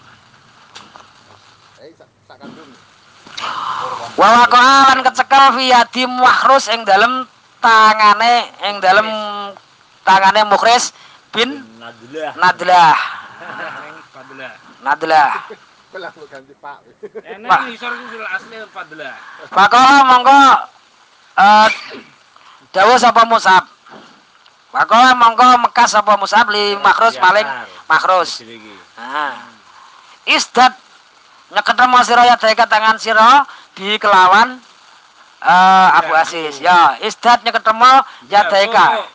wa waqa'a lan kecekel fi yadi Muhrus ing dalem tangane ing dalem tangane Mukhris bin Nadlah. Nadlah. Nadlah Enak Pak. ngisor asli Fadlah. Pakola monggo eh dawuh sapa Musab. Pakola monggo mekas sapa Musab li Makhrus maling Makhrus. Nah. Isdat nyeketemu sira ya daika tangan sira di kelawan eh Abu Aziz. Ya, isdat nyeketemu ya daika.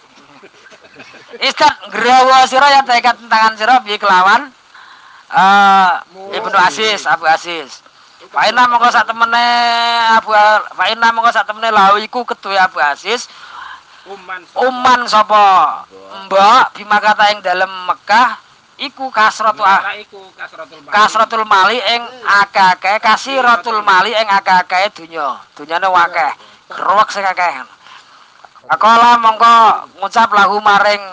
Isdat nggrawa sira ya daika tangan sira di kelawan eh Ibnu Aziz, Abu Aziz. Faina mongko sak temene Abu Faina mongko sak temene lahu iku ketua Abu Aziz Uman. sapa mbok bima kata ing dalem Mekah iku kasratu Maka iku kasratul mali. kasratul mali ing akeh kasiratul mali ing akeh dunya dunyane wakeh growek sing akeh. Akola mongko ngucap lahu maring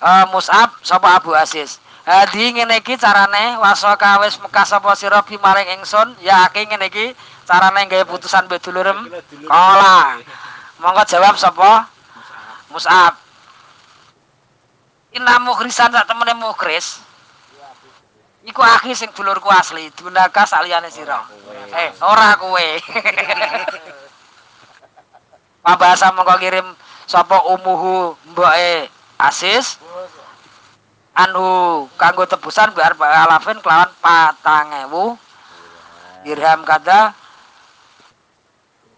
eh, Mus'ab sapa Abu Aziz. Hadi ngene iki carane wasaka wis mekas sapa sira bi maring ingsun. Ya aki ngene iki carane gawe putusan mbek dulurem Kola. Monggo jawab sapa? Mus'ab Inna mukhrisan sak temene mukhris Iku akhi sing dulurku asli, diundaka saliyane sira. Eh, ora kowe. Pabasa mongko kirim sapa umuhu mboke Asis. Anu kanggo tebusan biar alafin kelawan 4000 dirham kada.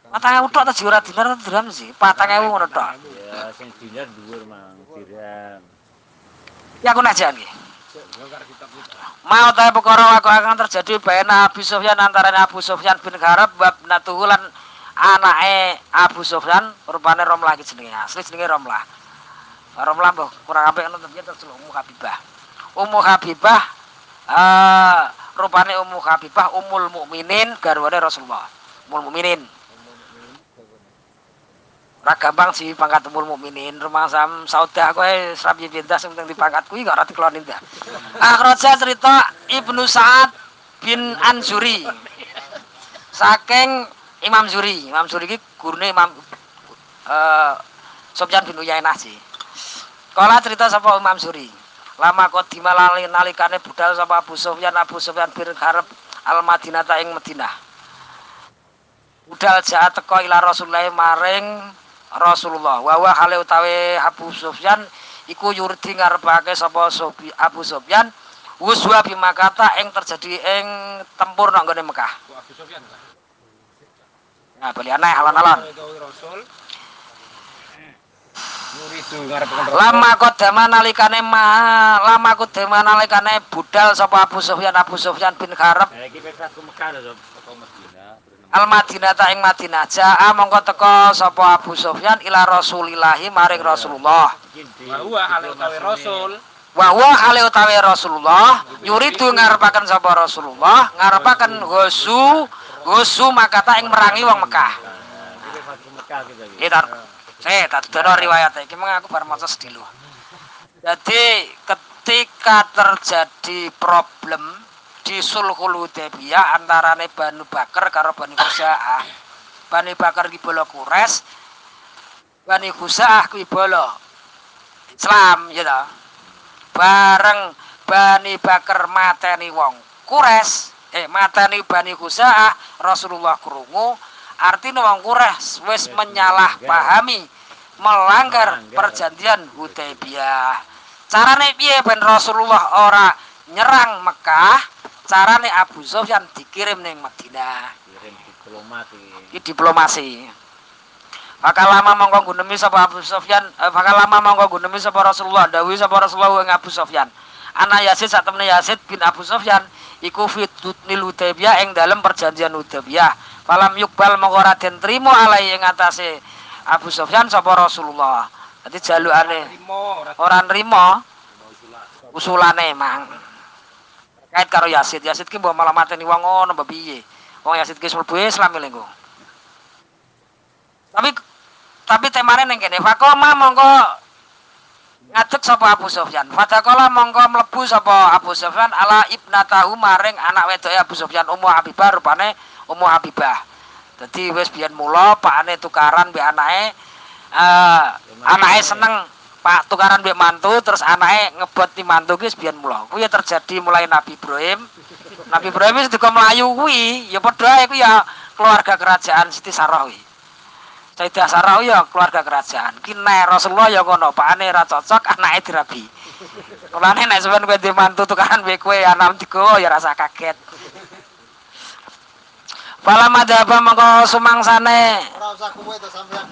4000 tok ta jiwa dinar dirham sih. 4000 ngono tok. Ya sing dinar dhuwur mang dirham. Ya aku najan nggih mau tahu perkara aku akan terjadi baina Abu Sufyan antara Abu Sufyan bin Harab bab natuhulan anake Abu Sufyan rupane Romlah iki jenenge. Asli jenenge Romlah. Romlah mbah kurang apik ngono tapi terus Ummu Habibah. Ummu Habibah eh rupane Habibah Ummul Mukminin garwane Rasulullah. Ummul Mukminin Ora gampang sih pangkat umur mukminin rumah sam saudah kowe serabi pindah sing penting dipangkat kuwi gak ora dikeloni ndak. Akhraja cerita Ibnu Sa'ad bin Anzuri. Saking Imam Zuri. Imam Zuri iki gurune Imam eh Sofyan bin Uyainah sih. Kala cerita sapa Imam Zuri. Lama kok dimalali nalikane budal sapa Abu Sufyan Abu Sufyan bin Harb al Madinah ing Madinah. Budal jahat teko ila Rasulullah maring Rasulullah wa wa hale utawi Abu Sufyan iku yurdi ngarepake sapa Abu Sufyan wuswa bimakata ing terjadi ing tempur nang nggone Mekah. Abu Sufyan. Nah, bali aneh alon-alon. Lama kodama nalikane ma lama kodama nalikane budal sapa Abu Sufyan Abu Sufyan bin Harb Eh iki Mekah lho. Al Madinah ta ing Madinah jaa mongko teka sapa Abu Sufyan ila Rasulillahi maring Rasulullah. Bahwa hal utawi Rasul. wa huwa hale utawi Rasulullah yuridu ngarepaken sapa Rasulullah ngarepaken gosu gosu makata ing merangi wong Mekah. Iki tar. Eh, tak dono riwayat iki mung aku bar maca sedilo. Jadi ketika terjadi problem di Sulhul Hudaybiyah antarane Banu Bakar karo Bani Khuza'ah. Bani Bakar ki bolo Quraisy, Bani Khuza'ah ki bolo Islam ya ta. Bareng Bani Bakar mateni wong Quraisy, eh mateni Bani Khuza'ah, Rasulullah krungu artinya wong Quraisy wis menyalahpahami Melanggar. perjanjian Hudaybiyah. Carane piye ben Rasulullah ora nyerang Mekah, carane Abu Sufyan dikirim ning Madinah. Kirim diplomat iki. Diplomasi. Bakal lama mongko gunemi sapa Abu Sufyan, eh, bakal lama mongko gunemi sapa Rasulullah, dawuh sapa Rasulullah ing Abu Sufyan. Anak Yazid sak temene Yazid bin Abu Sufyan iku fitnil Hudaybiyah ing dalem perjanjian Hudaybiyah. Falam yukbal mongko ora den trima alai ing atase Abu Sufyan sapa Rasulullah. Dadi jalukane ora ora nrimo usulane mang. Kait karo Yazid. Yazid ki mbok malah mateni wong ngono mbok piye? Wong Yazid ki mlebu Islam lho engko. Tapi tapi temane ning kene Fakoma mongko ngadeg sapa Abu Sufyan. Fadakola mongko mlebu sapa Abu Sufyan ala ibnatahu maring anak wedoke Abu Sufyan Ummu Habibah rupane Ummu Habibah. Dadi wis biyen mula pakane tukaran mbek anake eh anake seneng Pak tukaran mbek mantu terus anake ngebot ti mantu ki biyen mula. Kuwi ya terjadi mulai Nabi Ibrahim. Nabi Ibrahim wis dika mlayu kuwi ya padha kuwi ya keluarga kerajaan Siti Sarah kuwi. Sayyidah ya keluarga kerajaan. Ki Rasulullah ya ngono, pakane ra cocok anake dirabi. Mulane nek sampean kowe ndek mantu tukaran mbek kowe anam digowo ya rasa kaget. Fala madhaba mengko sumangsane Ora usah kuwe to sampean.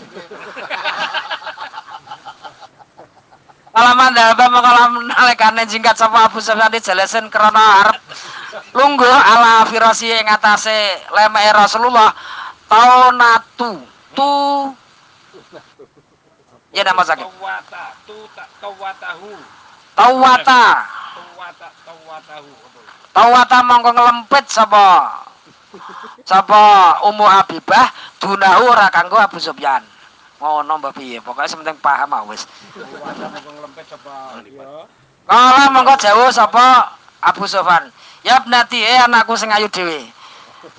Fala madhaba mengko nalekane jingkat sapa Abu Sufyan dijelasen krana arep lungguh ala firasi ing atase lemeke Rasulullah taunatu tu Ya nama sakit. tawata tu tak tawatahu Tawata. tawata tawatahu Tawata mongko ngelempit sapa? Sapa Ummu Habibah dunahu ora kanggo Abu Sufyan. Ngono mbak piye? Pokoke sementing paham ah wis. Kala mongko jawab sapa Abu Sufyan. Ya bnati eh anakku sing ayu dhewe.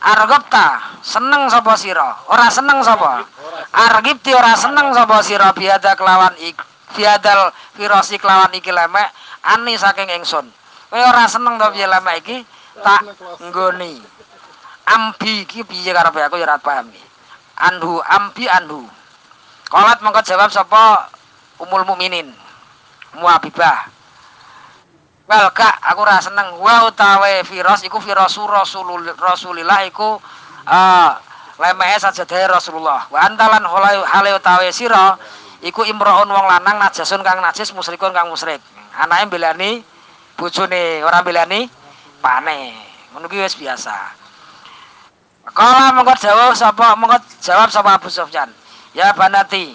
Argep ta, seneng sapa sira? Ora seneng sapa? Argip ti ora seneng sapa sira biada kelawan ik biadal firasi kelawan iki lemek ani saking ingsun. Kowe ora seneng to piye lemek iki? Tak nggoni. Ambi iki piye karepe aku ya ora paham. Anhu ambi anhu. Kolat mongko jawab sapa Umul Mukminin. Ummu Habibah. Wel kak, aku ora seneng. Wa utawe virus iku virasu Rasulul Rasulillah iku eh lemeke sajadahe Rasulullah. Wa antalan hale utawe sira iku imroun wong lanang najasun kang najis musyrikun kang musyrik. Anake belani bojone, ora belani pane. Ngono ki biasa. Kala mengko jawab sapa mengko jawab sapa Abu Sufyan. Ya banati.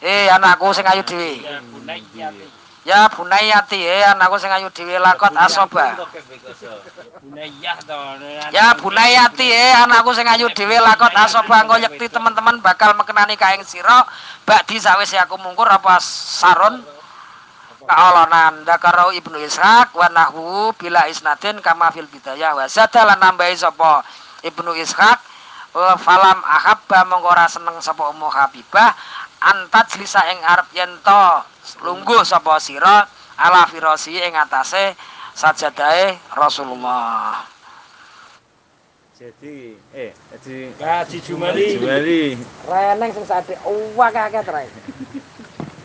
Eh anakku sing ayu dhewe. ya bunayyati Ya bunayati eh anakku sing ayu dhewe lakot asoba. Ya bunayati eh anakku sing ayu dhewe lakot asoba. Engko yekti teman-teman bakal mekenani kaing sira. Bakdi sawise aku mungkur apa saron? Kaolonan. Dakaro ibnu ishaq wa nahwu bila isnadin kama fil bidayah wa zada lan nambahi sapa ibnu ishaq falam ahabba mongko ora seneng sapa ummu habibah antat lisa ing arep yen to lungguh sapa sira ala firasi ing atase sajadahe Rasulullah. Jadi, eh, jadi Haji Jumali. Jumali. reneng sing sate uwak akeh tre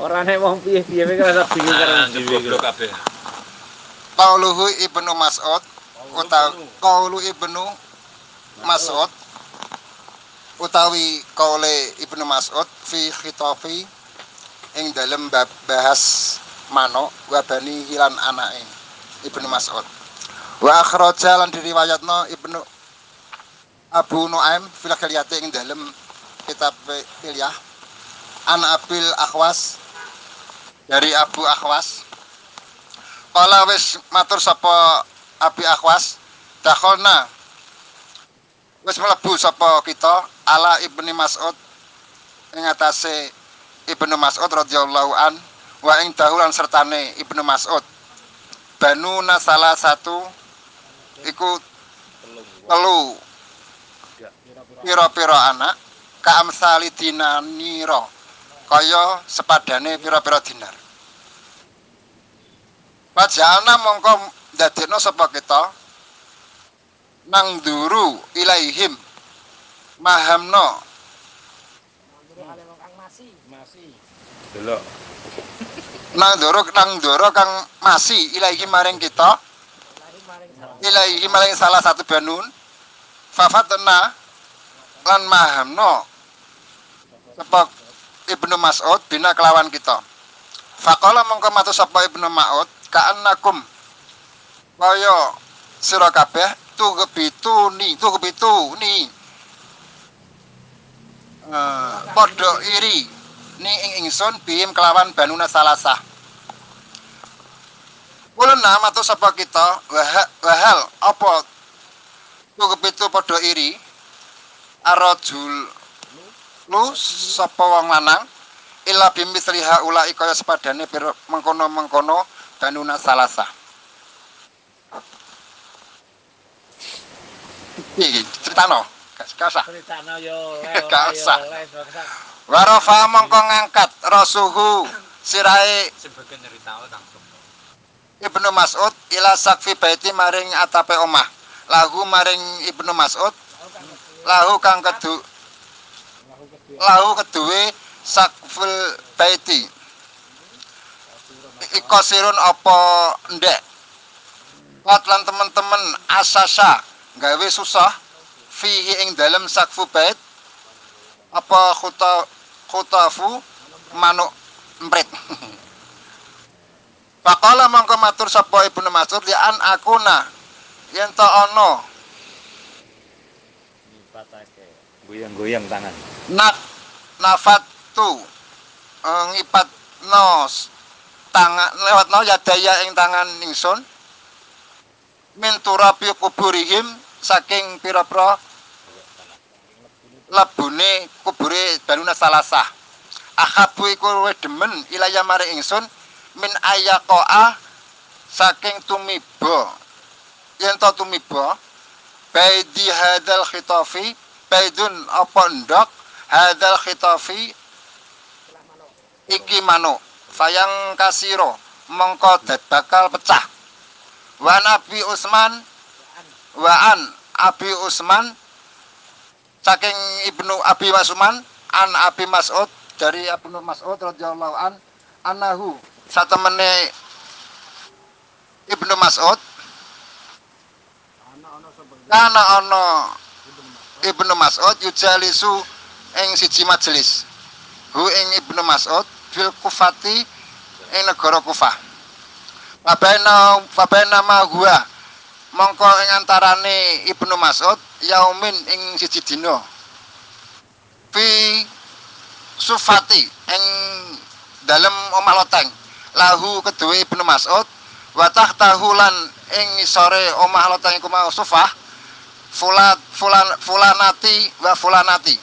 Ora nek wong piye-piye kowe ora bingung karo dhewe. Qauluhu Ibnu Mas'ud utawi qaulu Ibnu Mas'ud utawi qaule Ibnu Mas'ud fi khitafi ing dalem bab bahas manuk wa bani hilan anake Ibnu Mas'ud. Wa akhraja lan diriwayatno Ibnu Abu Nuaim fil khiliyati ing dalem kitab Hilyah an Abil Akhwas dari Abu Akhwas. Kala wis matur sapa Abi Akhwas, dakholna wis mlebu sapa kita ala Ibni Mas'ud ing atase Ibnu Mas'ud radhiyallahu an wa ing dahulan sertane Ibnu Mas'ud. Banu salah satu iku telu. Pira-pira. Anak ka amsali dinanira kaya sepadane pira-pira dinar. Pajalna mongko ndadekno sapa kita nang duru ilaihim mahamno. Delok. nang ndoro nang ndoro kang masih ilahi maring kita lari maring salah ilahi maring salah satu banun fafatna lan mahamno sapa Ibnu Mas'ud bina kelawan kita. Faqala mongko matur sapa Ibnu Mas'ud? Ka'annakum. Kaya sira kabeh tugebitu ni tugebitu ni eh padha iri. Ni ing ingsun bihim kelawan banuna salasah Kulena matur sapa kita? Wahal, apa? Tugebitu padha iri? Arajul lu sapa wong lanang? Illa bimisli haula kaya sepadane mengkono-mengkono banuna salasah. Iki critano gak usah Ceritano yo Gak usah. Warafa mongko ngangkat rasuhu sirahe. Sebagai cerita tang. Ibnu Mas'ud ila sakfi baiti maring atape omah. Lahu maring Ibnu Mas'ud. Lahu kang kedu lahu keduwe sakful baiti. Iko apa ndek. Wat lan temen-temen asasa gawe susah fihi ing dalem sakfu bait apa khuta khutafu manuk emprit. Pakala mangko matur sapa Ibnu Mas'ud li an akuna yen ta ana. Goyang-goyang tangan. nak nafatu eh, ngipatno s- tangan lewatno yadaya ing tangan ingsun min kuburihim saking pira-pira lebune kubure banuna salasah. Akhabu iku demen ilaya mari ingsun min ayakoa saking tumiba. Yen to tumiba baidi hadal khitafi baidun apa ndok hadal khitafi iki manuk sayang kasiro mongko dad bakal pecah. Wa nabi Usman wa an Abi Usman saking Ibnu Abi Mas'uman an Abi Mas'ud dari Ibnu Mas'ud radhiyallahu an anahu satemene Ibnu Mas'ud kana ana Ibnu Mas'ud yujalisu ing siji majelis. Hu ing Ibnu Mas'ud fil kufati ing negara Kufah. Fabaina fabaina ma huwa. Mongko ing antarane Ibnu Mas'ud yaumin ing siji dina. Fi sufati ing dalem omah loteng. Lahu kedue Ibnu Mas'ud wa tahtahu lan ing sore omah loteng iku mau sufah fulat fulan fulanati wa fulanati.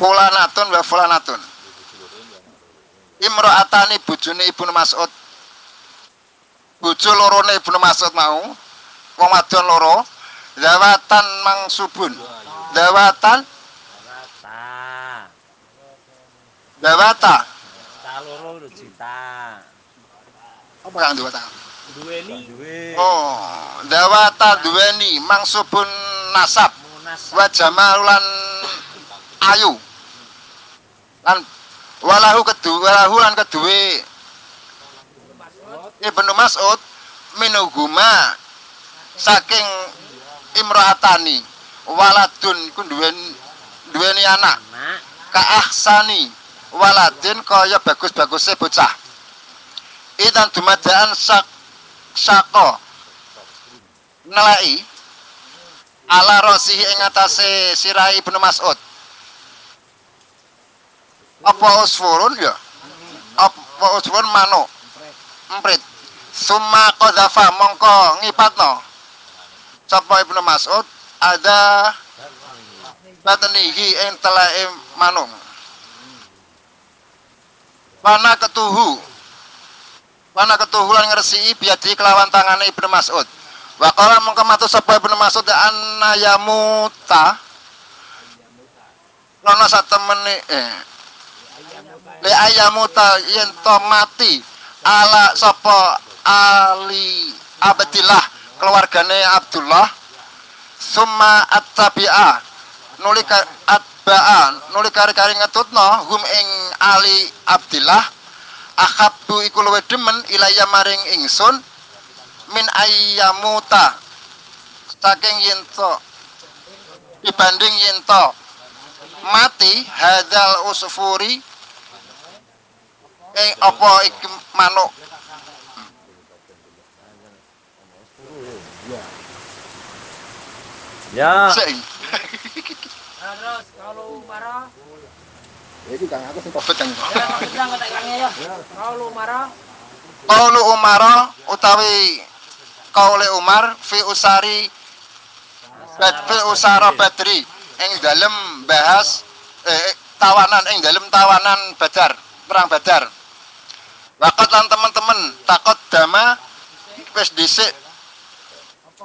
Fulanatun wa fulanatun. Imro'atani bojone Ibnu Mas'ud. Bojo lorone Ibnu Mas'ud mau. Wong wadon loro. Zawatan mangsubun zawatan. Rata. zawata. Ta loro cinta. apa kang dawata Duweni. Duwe. oh zawata duweni. Mangsubun nasab. Wa jamalulan ayu. Lan walahu kedua walahu lan kedue Ibnu Mas'ud minuhuma saking imraatani. Waladun iku duweni duweni anak. Kaahsani. Waladin kaya bagus-bagusnya bocah. Itan dumadaan sak sako. Nelai ala rosihi ing atase sirai Ibnu Mas'ud. Apa usfurun ya? Apa usfurun manuk? Emprit. Summa qadhafa mongko ngipatno. Sapa Ibnu Mas'ud? Ada batnihi ing teleke manuk. Wana ketuhu Wana ketuhu lan ngresiki biadi kelawan tangane Ibnu Mas'ud. Wa qala mongko matur sapa Ibnu Mas'ud anna yamuta Lono satemene eh Le ayamuta yen to mati ala sapa Ali Abdillah keluargane Abdullah summa attabi'a nuli ka atba'an nuli kari-kari ngetutno hum ing Ali Abdillah akhabu iku luwih demen ilaya maring ingsun min ayyamuta saking yento dibanding yento mati hadzal usfuri ing apa iki manuk? Ya. Terus kalau Umar, kang aku sing kobet kang ya ya. Kalau Umar, utawi kaule Umar fi usari fi usara badri ing dalem bahas eh, tawanan ing dalem tawanan badar perang badar. Wakat lan teman-teman takut dama wis dhisik.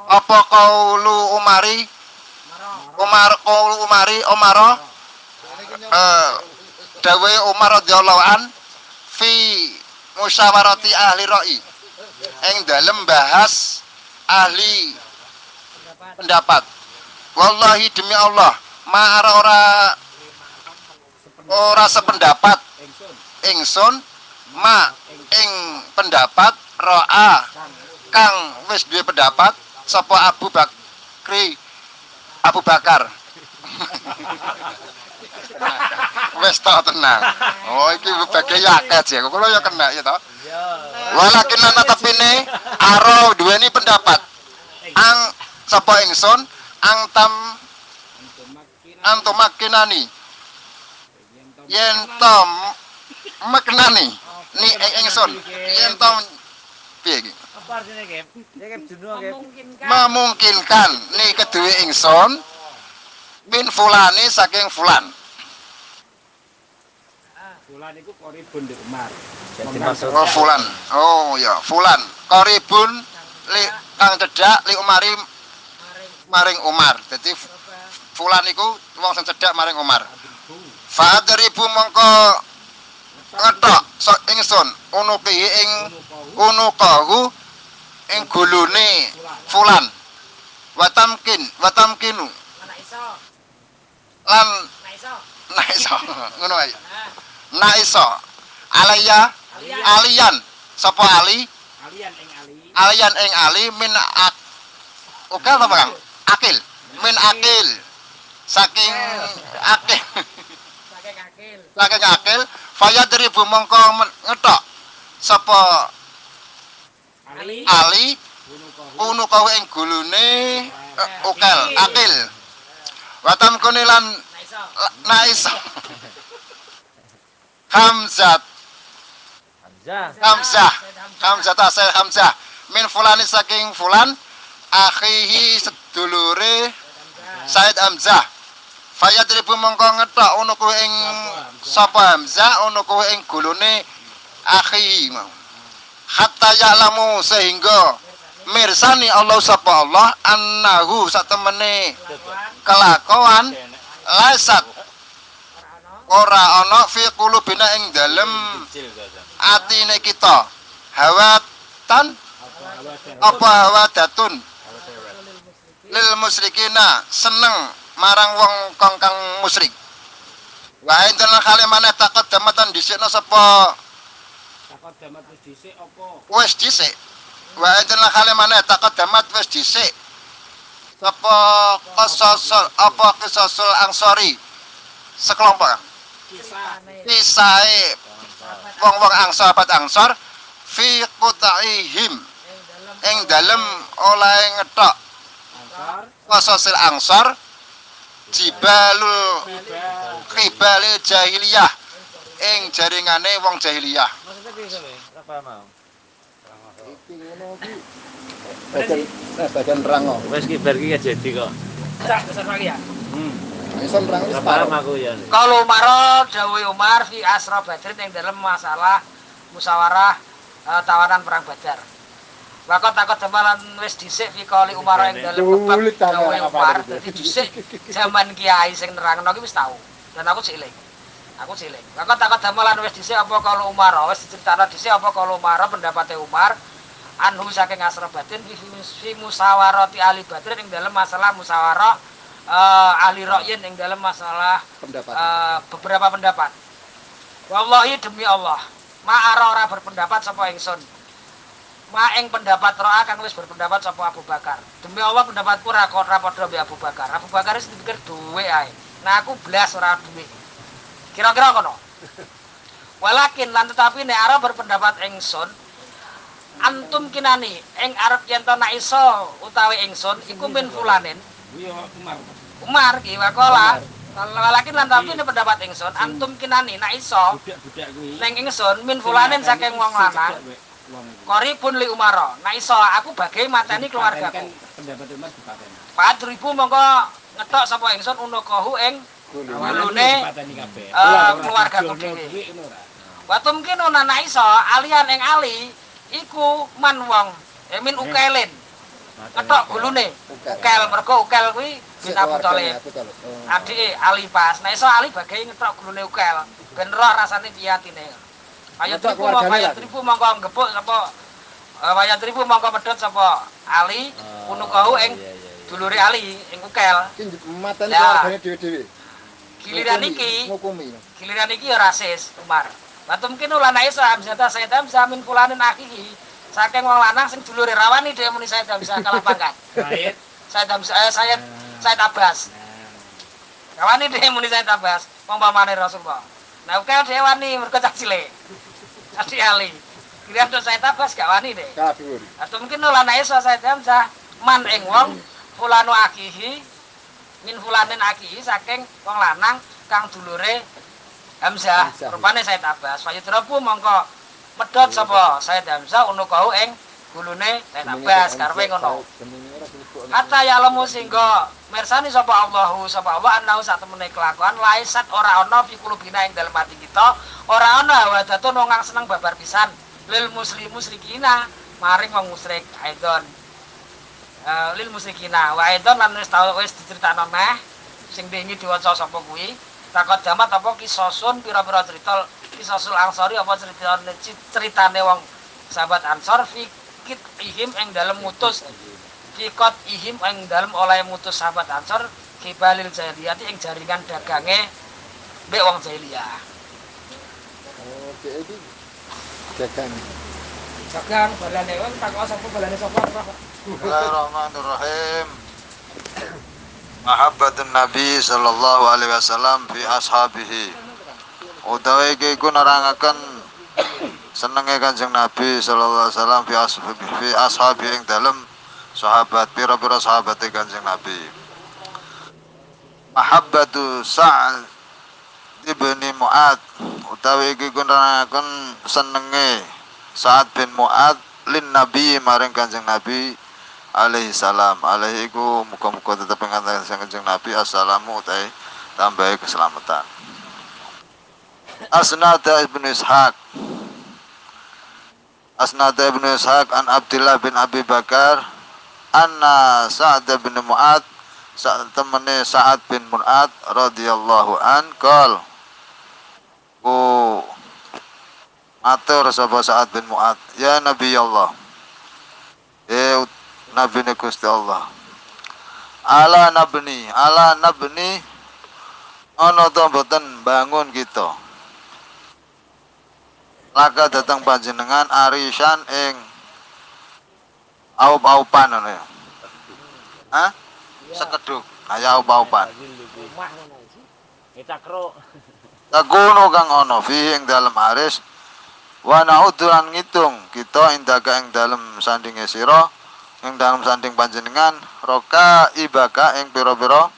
Apa kaulu Umari? Umar kaulu Umari Umaro? Eh dawe Umar radhiyallahu an fi musyawarati ahli ra'i. Ing dalem bahas ahli pendapat. Wallahi demi Allah ma ora ora sependapat. Ingsun ma ing pendapat ro'a kang wis duwe pendapat sapa Abu Bakri Abu Bakar wis tak tenang oh iki yaket ya kula ya kena ya toh? Walakin ana tepine aro duweni pendapat. Ang sapa ingsun? Ang tam antum makinani. Yen tom maknani ni ing- ingsun. Yen tom piye iki? Gem. memungkinkan. Ni kedua ingsun. Min fulani saking fulan Bulan iku koribun di Umar. Jadi maksud oh fulan. Oh ya fulan. Koribun li kang cedak li umari maring Umar. Jadi fulan iku wong sing cedak maring Umar. Fadribu mongko ngetok sok ingsun unuki ing unukahu ing gulune fulan. Watamkin watamkinu lan anak iso. nah iso. Ngono ae Nah iso alaya alian sapa ali? Alian ing ali. alian ing ali min ak ukal apa kang? Akil. Min akil. Saking akil. Saking akil. Fayadribu mongko men- ngetok. Sapa Ali, ali? Unu kau ing gulune eh, ukel akil. Watam kunilan anak iso. Hamzat Hamzah. Hamzah. Hamzah tasel Hamzah. Min fulani saking fulan akhihi sedulure Said Hamzah. Fayadribu mongko ngetok ono kuwi ing sapa Hamzah ono kuwi ing gulune akhihi mau. Hatta ya'lamu sehingga mirsani Allah sapa Allah annahu satemene kelakuan lasat ora ana fi qulubina ing dalem atine kita. Hawatan? Apa hawadatun? Lil musyrikina seneng marang wong kang kang musyrik. Wa enten kale maneh takut damatan dhisikna sapa? Takut damat wis dhisik apa? wis dhisik. Wa enten kale maneh takut damat wis dhisik. Sapa kesosul apa kesosul angsori? Sekelompok kisahe wong-wong angsor abad angsor fi qutaihim ing dalem oleh ngetok kososil angsor jibalul kibale jahiliyah ing jaringane wong jahiliyah Bagian rango. Wes ki bar ki jadi kok. Cak besar lagi ya. Kalau Umar, Dawi Umar fi Asra Badrin yang dalam masalah musyawarah eh, tawanan perang Badar. Waktu takut temalan wis dhisik fi kali Umar yang dalam bab apa Umar itu. dadi dhisik zaman kiai sing nerangno ki wis tau. Dan aku cilik. Aku cilik. Waktu takut temalan wis dhisik apa kalau Umar wis diceritakno dhisik apa kalau Umar pendapatnya Umar anhu saking Asra Badrin fi, musawarati ahli Badrin yang dalam masalah musyawarah eh, ahli ra'yin ing dalam masalah pendapat eh, beberapa pendapat. Wallahi demi Allah, ma'ara ora berpendapat sapa ingsun. Ma ing pendapat ro'a kang wis berpendapat sapa Abu Bakar. Demi Allah pendapatku ora ora padha mbek Abu Bakar. Abu Bakar wis dipikir duwe ae. Nah aku blas ora duwe. Kira-kira kono. Walakin lan tetapi nek arep berpendapat ingsun antum kinani ing arep yen to iso utawi ingsun iku min fulanin Iya, Umar. Umar ki wakola walakin lan tapi nek pendapat ingsun antum kinani nak iso Budak-budak kuwi. neng ingsun min fulanin saking wong lanang koripun li umaro nak iso aku bagai mateni keluargaku pendapat Umar dipaten. padribu mongko ngetok sapa ingsun unukahu ing Gulune, dipateni kabeh. eh, keluargaku dhewe. Kuwi ngono ora. Watu mungkin ana nak iso alian ing ali iku man wong eh, min ukelin ngetok gulune. Ukel. Mergo ukel kuwi bin Abu Thalib adike Ali pas nah iso Ali bagai ngetok gulune ukel. Ben roh rasane piye atine? Wayat Ngetok tribu mongko keluargane wayat lah. tribu mongko nggebuk sapa? Eh, wayat tribu mongko medhot sapa? Ali unukahu ing dulure Ali ing ukel. Mateni Ya. keluargane dhewe-dhewe. Giliran iki giliran iki ya rasis Umar. Watu mungkin ulana isa Hamzata saya Hamzah min fulanin akhihi saking wong lanang sing dulure rawani dhewe muni saya Hamzah kalah pangkat. Baik. saya Hamzah eh, saya saya Abbas Kawani dhewe muni saya Abbas pampamane Rasulullah. Nah ukel dhewe wani mergo cah cilik. Adi Ali kira do saya Abbas gak wani deh. Atau mungkin ulana isa saya Hamzah man ing wong fulanu akhihi min fulanin akhihi saking wong lanang kang dulure Hamzah. Rupane Said Abbas Fayudrabu mongko medhot sapa? Said Hamzah unukahu ing gulune Said Abbas karepe ngono. Hatta ya lemu sehingga mirsani sapa Allahu sapa Allah annahu sak temene kelakuan laisat ora ana fi kulubina ing dalem ati kita. Ora ana wadatun wong kang seneng babar pisan. Lil muslim musyrikina maring wong musyrik aidon. Eh, lil musyrikina wa aidon lan wis tau wis diceritakno meh. Sing dingi diwaca sapa kuwi? Takot jamat apa kisosun pira-pira cerita kisosul ansori apa ceritane ceritane wong sahabat ansor fikit ihim ing dalem mutus fikot ihim ing dalem oleh mutus sahabat ansor kibalil jahiliyati ing jaringan dagange mbek wong jahiliyah oke iki dagang dagang balane wong takok sapa balane sapa Bismillahirrahmanirrahim. Mahabbatun Nabi sallallahu alaihi wasallam fi ashabihi. Utawi iki iku nerangaken senenge Kanjeng Nabi sallallahu alaihi wasallam fi ashabi fi ashabi ing dalem sahabat pira-pira sahabate Kanjeng Nabi. Mahabbatu Sa'ad ibni Mu'ad. Utawi iki iku nerangaken senenge Sa'ad bin Mu'ad lin Nabi maring Kanjeng Nabi alaihi salam. Alaihi iku muga-muga tetep kanjeng Nabi assalamu utai tambahi keselamatan Asnada ibnu Ishaq. Asnada ibnu Ishaq an Abdullah bin Abi Bakar. Anna Sa'ad bin Mu'ad saat temene Sa'ad bin Mu'ad radhiyallahu an qol ku matur sapa Sa'ad bin Mu'ad ya Nabi Allah ya Nabi ni Gusti Allah ala nabni ala nabni ana to mboten bangun kita laka datang panjenengan arisan ing aup-aupan ngono ya Hah? Sekeduk. Kaya aup-aupan. Rumah ngono iki. Cakro. Takuno kang ono fi ing dalem aris wa naudu lan ngitung kita indaka ing dalem sandinge sira ing dalem sanding panjenengan roka ibaka ing pira-pira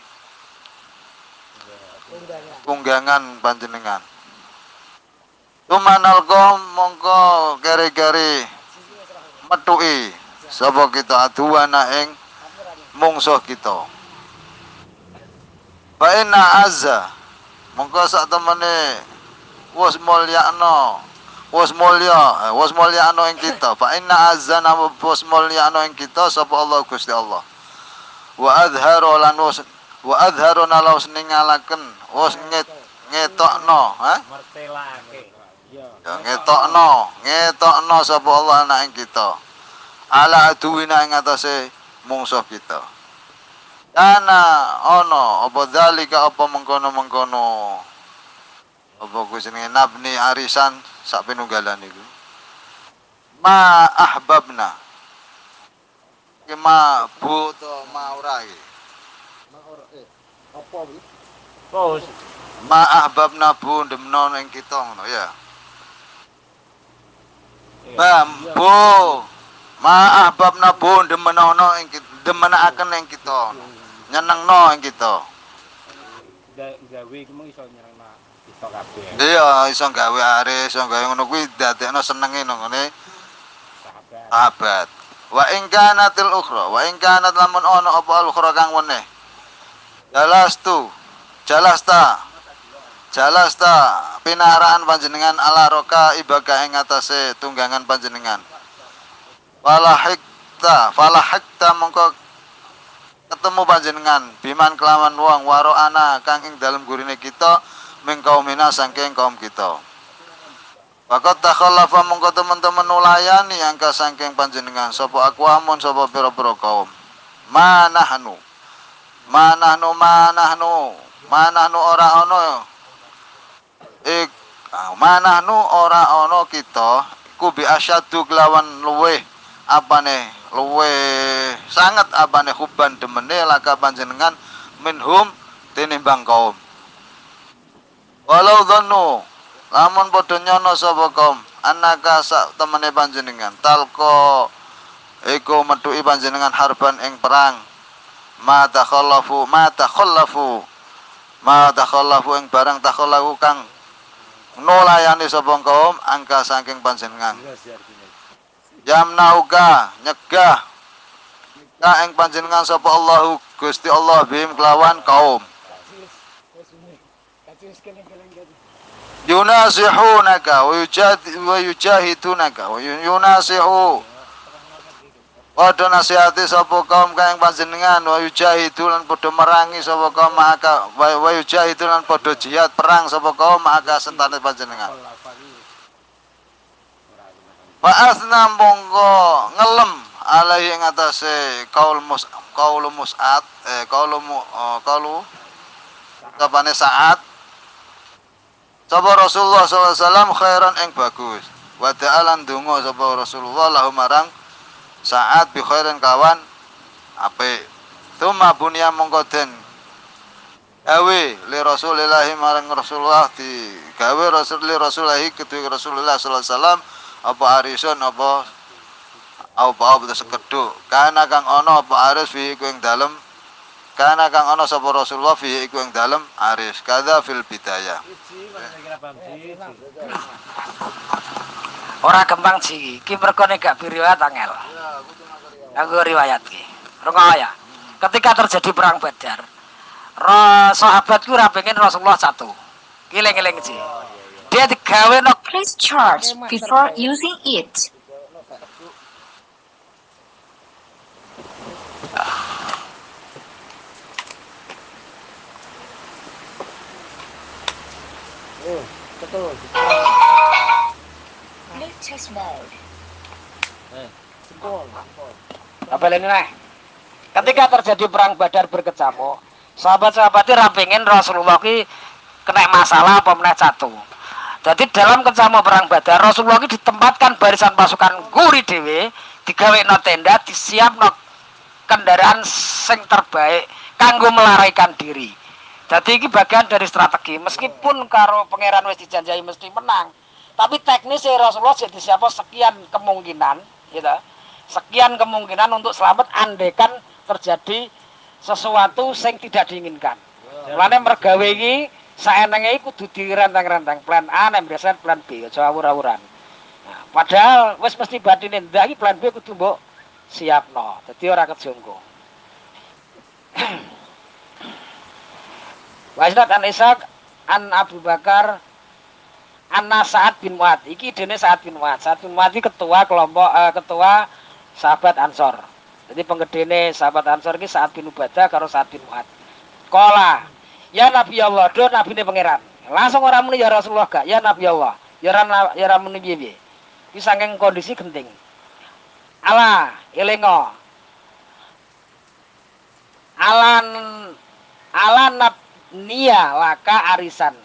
tunggangan panjenengan Tumanalko mongko keri-keri metuki. Sapa kita? Aduana ing mungsuh kita. Fa inna azza. Mongko sak temene wis mulyakno wis mulya eh, wis mulyakno ing kita. Fa inna azza nama wis mulyakno ing kita sapa Allah Gusti Allah. Wa adharu lan wis wa adharu nalos ningalaken wis nget ngetokno ha? Mertelake. Iya. ya ngetokno ngetokno sapa Allah anak ing kita ala aduwina ing atase mungsuh kita Kana ono apa dalika apa mengkono-mengkono. Apa kuwi jenenge nabni arisan sak pinunggalan iku. Ma ahbabna. Iki ma bu to ma ora iki. Bos, Ma ahbabna bu ndemno ing kita ngono ya. Ba bu ma ahbabna bu ndemenono ing kita demenakaken ing kita. Nyenengno ing kita. ga- gawe iku mung iso nyerengna kita kabeh. Iya, iso gawe aris, iso gawe ngono kuwi dadekno senenge nang ngene sahabat. Wa ing kanatil ukhra, wa ing kanat lamun ono apa al ukhra kang weneh. Jalastu, jalasta. Jalasta pinaraan panjenengan ala roka ibaka ing atase tunggangan panjenengan. Falahikta, falahikta mongko ketemu panjenengan biman kelawan wong waro ana kang ing dalem gurine kita ming kaumina saking kaum kita. Fakat takhallafa mongko teman-teman nulayani angka saking panjenengan sapa akwamun sapa pira-pira kaum. Manahnu. Manahnu manahnu. Manahnu ora ana. Ik ah, manahnu ora ana kita ku bi asyadu kelawan luweh apane luweh sangat apane huban demene laka panjenengan minhum tinimbang kaum. Walau dhannu lamun padha nyono sapa kaum anaka sak temene panjenengan talko iku metuki panjenengan harban ing perang ma takhallafu ma takhallafu ma takhallafu ing barang takhallafu kang nolayani sapa kaum angka saking panjenengan. Yamnauka nyegah. Ka ing panjenengan sapa Allahu Gusti Allah bihim kelawan kaum. Yunasihunaka wa yujahidunaka wa yu- yunasihu Padha nasihati sapa kaum kang panjenengan wa yujahidu lan padha merangi sapa kaum maka wa yujahidu lan padha jihad perang sapa kaum maka sentane panjenengan. Wa asna monggo ngelem alaihi ing atase kaul mus kaul musat eh kaul mu oh, kaulu sapane saat Sapa Rasulullah SAW khairan ing bagus. Wa ta'ala ndonga sapa Rasulullah marang saat bi khairin kawan apik. Tuma bunya mongko den. Li Rasulillah marang Rasulullah di gawe Rasul li Rasulullah kedue Rasulullah sallallahu alaihi wasallam apa arisun apa apa apa sekeduk. Kana kang ana apa aris fi iku ing dalem. Kana kang ana sapa Rasulullah fi iku ing dalem aris. Kadza fil bidayah Ora kembang ji, iki mergo nek gak riwayat angel. Aku riwayat ki. Rungono ya. Ketika terjadi perang Badar, sahabatku ora pengen Rasulullah satu. Kiling-kiling ji. Dia digawe no Please charge before using it. Bluetooth mode. apa ini nih? Ketika terjadi perang Badar berkecamuk, sahabat-sahabatnya ora pengen Rasulullah ki kena masalah apa meneh satu. Jadi dalam kecamuk perang Badar, Rasulullah ki ditempatkan barisan pasukan guri dewe, digawe no tenda, disiap no kendaraan sing terbaik kanggo melarikan diri. Jadi ini bagian dari strategi. Meskipun karo pangeran wis dijanjai mesti menang, tapi teknisnya Rasulullah jadi siapa sekian kemungkinan, gitu. Sekian kemungkinan untuk selamat andekan terjadi sesuatu yang tidak diinginkan. Mulane mergawe iki saenenge iki kudu direntang-rentang plan A nek biasa plan B aja awur-awuran. Nah, padahal wis mesti batine ndak iki plan B kudu mbok siapno. Dadi ora kejongko. Wasnat an Ishaq an Abu Bakar Anna Sa'ad bin Mu'ad. Iki dene Sa'ad bin Mu'ad. Sa'ad bin Mu'ad iki ketua kelompok eh, ketua sahabat Ansor. Jadi penggedene sahabat Ansor iki Sa'ad bin Ubadah karo Sa'ad bin Mu'ad. Kola, ya Nabi Allah, do Nabi ini pangeran. Langsung orang muni ya Rasulullah gak, ya Nabi Allah. Ya ora ya ora muni piye-piye. Iki saking kondisi genting. Allah, elingo. alan alanat nia laka arisan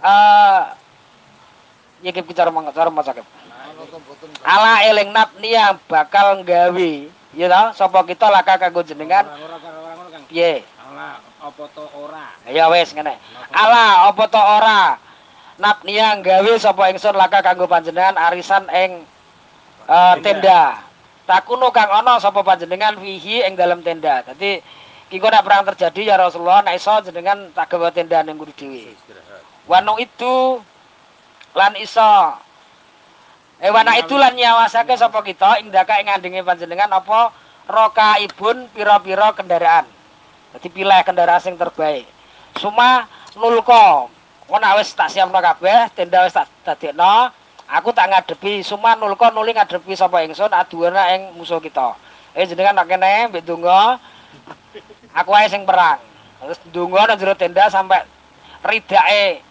eh ya kip cara mong cara maca kip ala eling nap nia bakal nggawe ya tau sapa kita laka kanggo jenengan? Piye? Ala apa to ora? ya wis ngene. Ala apa to ora? Nap nia nggawe sapa ingsun laka kanggo panjenengan? Arisan ing eh, tenda. takuno kang ana sapa panjenengan fihi ing dalam tenda. Dadi kiko nek perang terjadi ya Rasulullah nek iso jenengan tak gawe tenda ning nguri dhewe wanu itu lan iso. Eh itu lan nyawasake sapa kita? Ing daka ing ngandenge panjenengan apa? Roka ibun pira-pira kendaraan. Dadi pilih kendaraan sing terbaik. Suma nulko wana wis tak siapno kabeh tenda wis tak dadekno. Aku tak ngadepi. Suma nulko nuli ngadepi sapa ingsun aduana ing musuh kita. Eh jenengan nak kene mbek donga. Aku ae sing perang. Terus donga nang jero tenda sampai ridake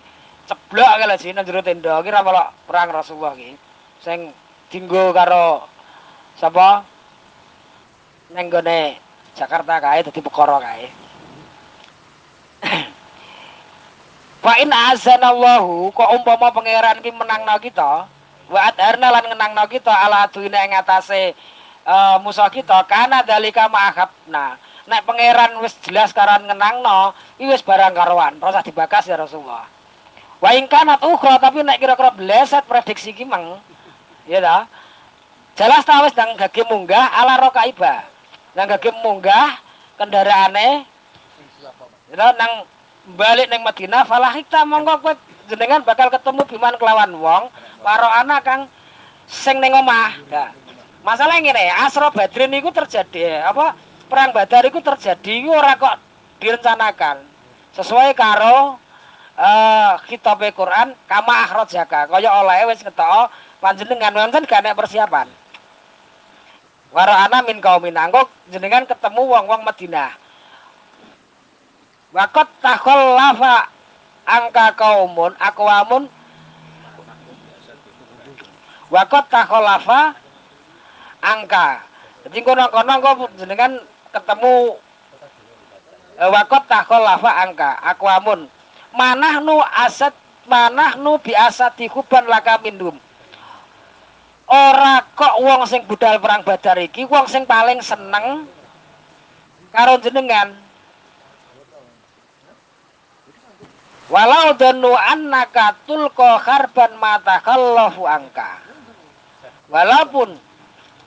ceblok kala sih nang jero tenda. Iki ra melok perang Rasulullah iki. Sing dinggo karo sapa? Neng gone Jakarta kae dadi perkara kae. Fa in azanallahu kok umpama pangeran ki menangno kita wa adharna lan ngenangno kita ala duina ing atase eh, musuh kita kana dalika ma'ahabna. Nek pangeran wis jelas karan ngenangno iki wis barang karuan ora usah dibakas ya Rasulullah wa ing kanat ukhra tapi nek kira-kira bleset prediksi ki mang. Ya ta? Jelas ta wis nang gage munggah ala rokaiba nang gage munggah kendaraane. Ya nang balik neng Madinah falah kita monggo kowe jenengan bakal ketemu biman kelawan wong karo anak kang sing ning omah. Nah, masalah ngene, Asra Badrin iku terjadi apa perang Badar iku terjadi iku ora kok direncanakan. Sesuai karo eh kitabe Quran kama akhrajaka kaya oleh wis ketok panjenengan wonten gak nek persiapan. Waro ana min kaumin anggo jenengan ketemu wong-wong Madinah. Wakot takhallafa angka kaumun akwamun Wakot takhallafa angka. Jadi kono-kono kok jenengan ketemu eh, wakot takhallafa angka akwamun. Manahnu asad manahnu bi asati huban laka minhum. Ora kok wong sing budal perang Badar iki wong sing paling seneng karo jenengan. Walau danu annaka tulqa kharban mata kallafu angka. Walaupun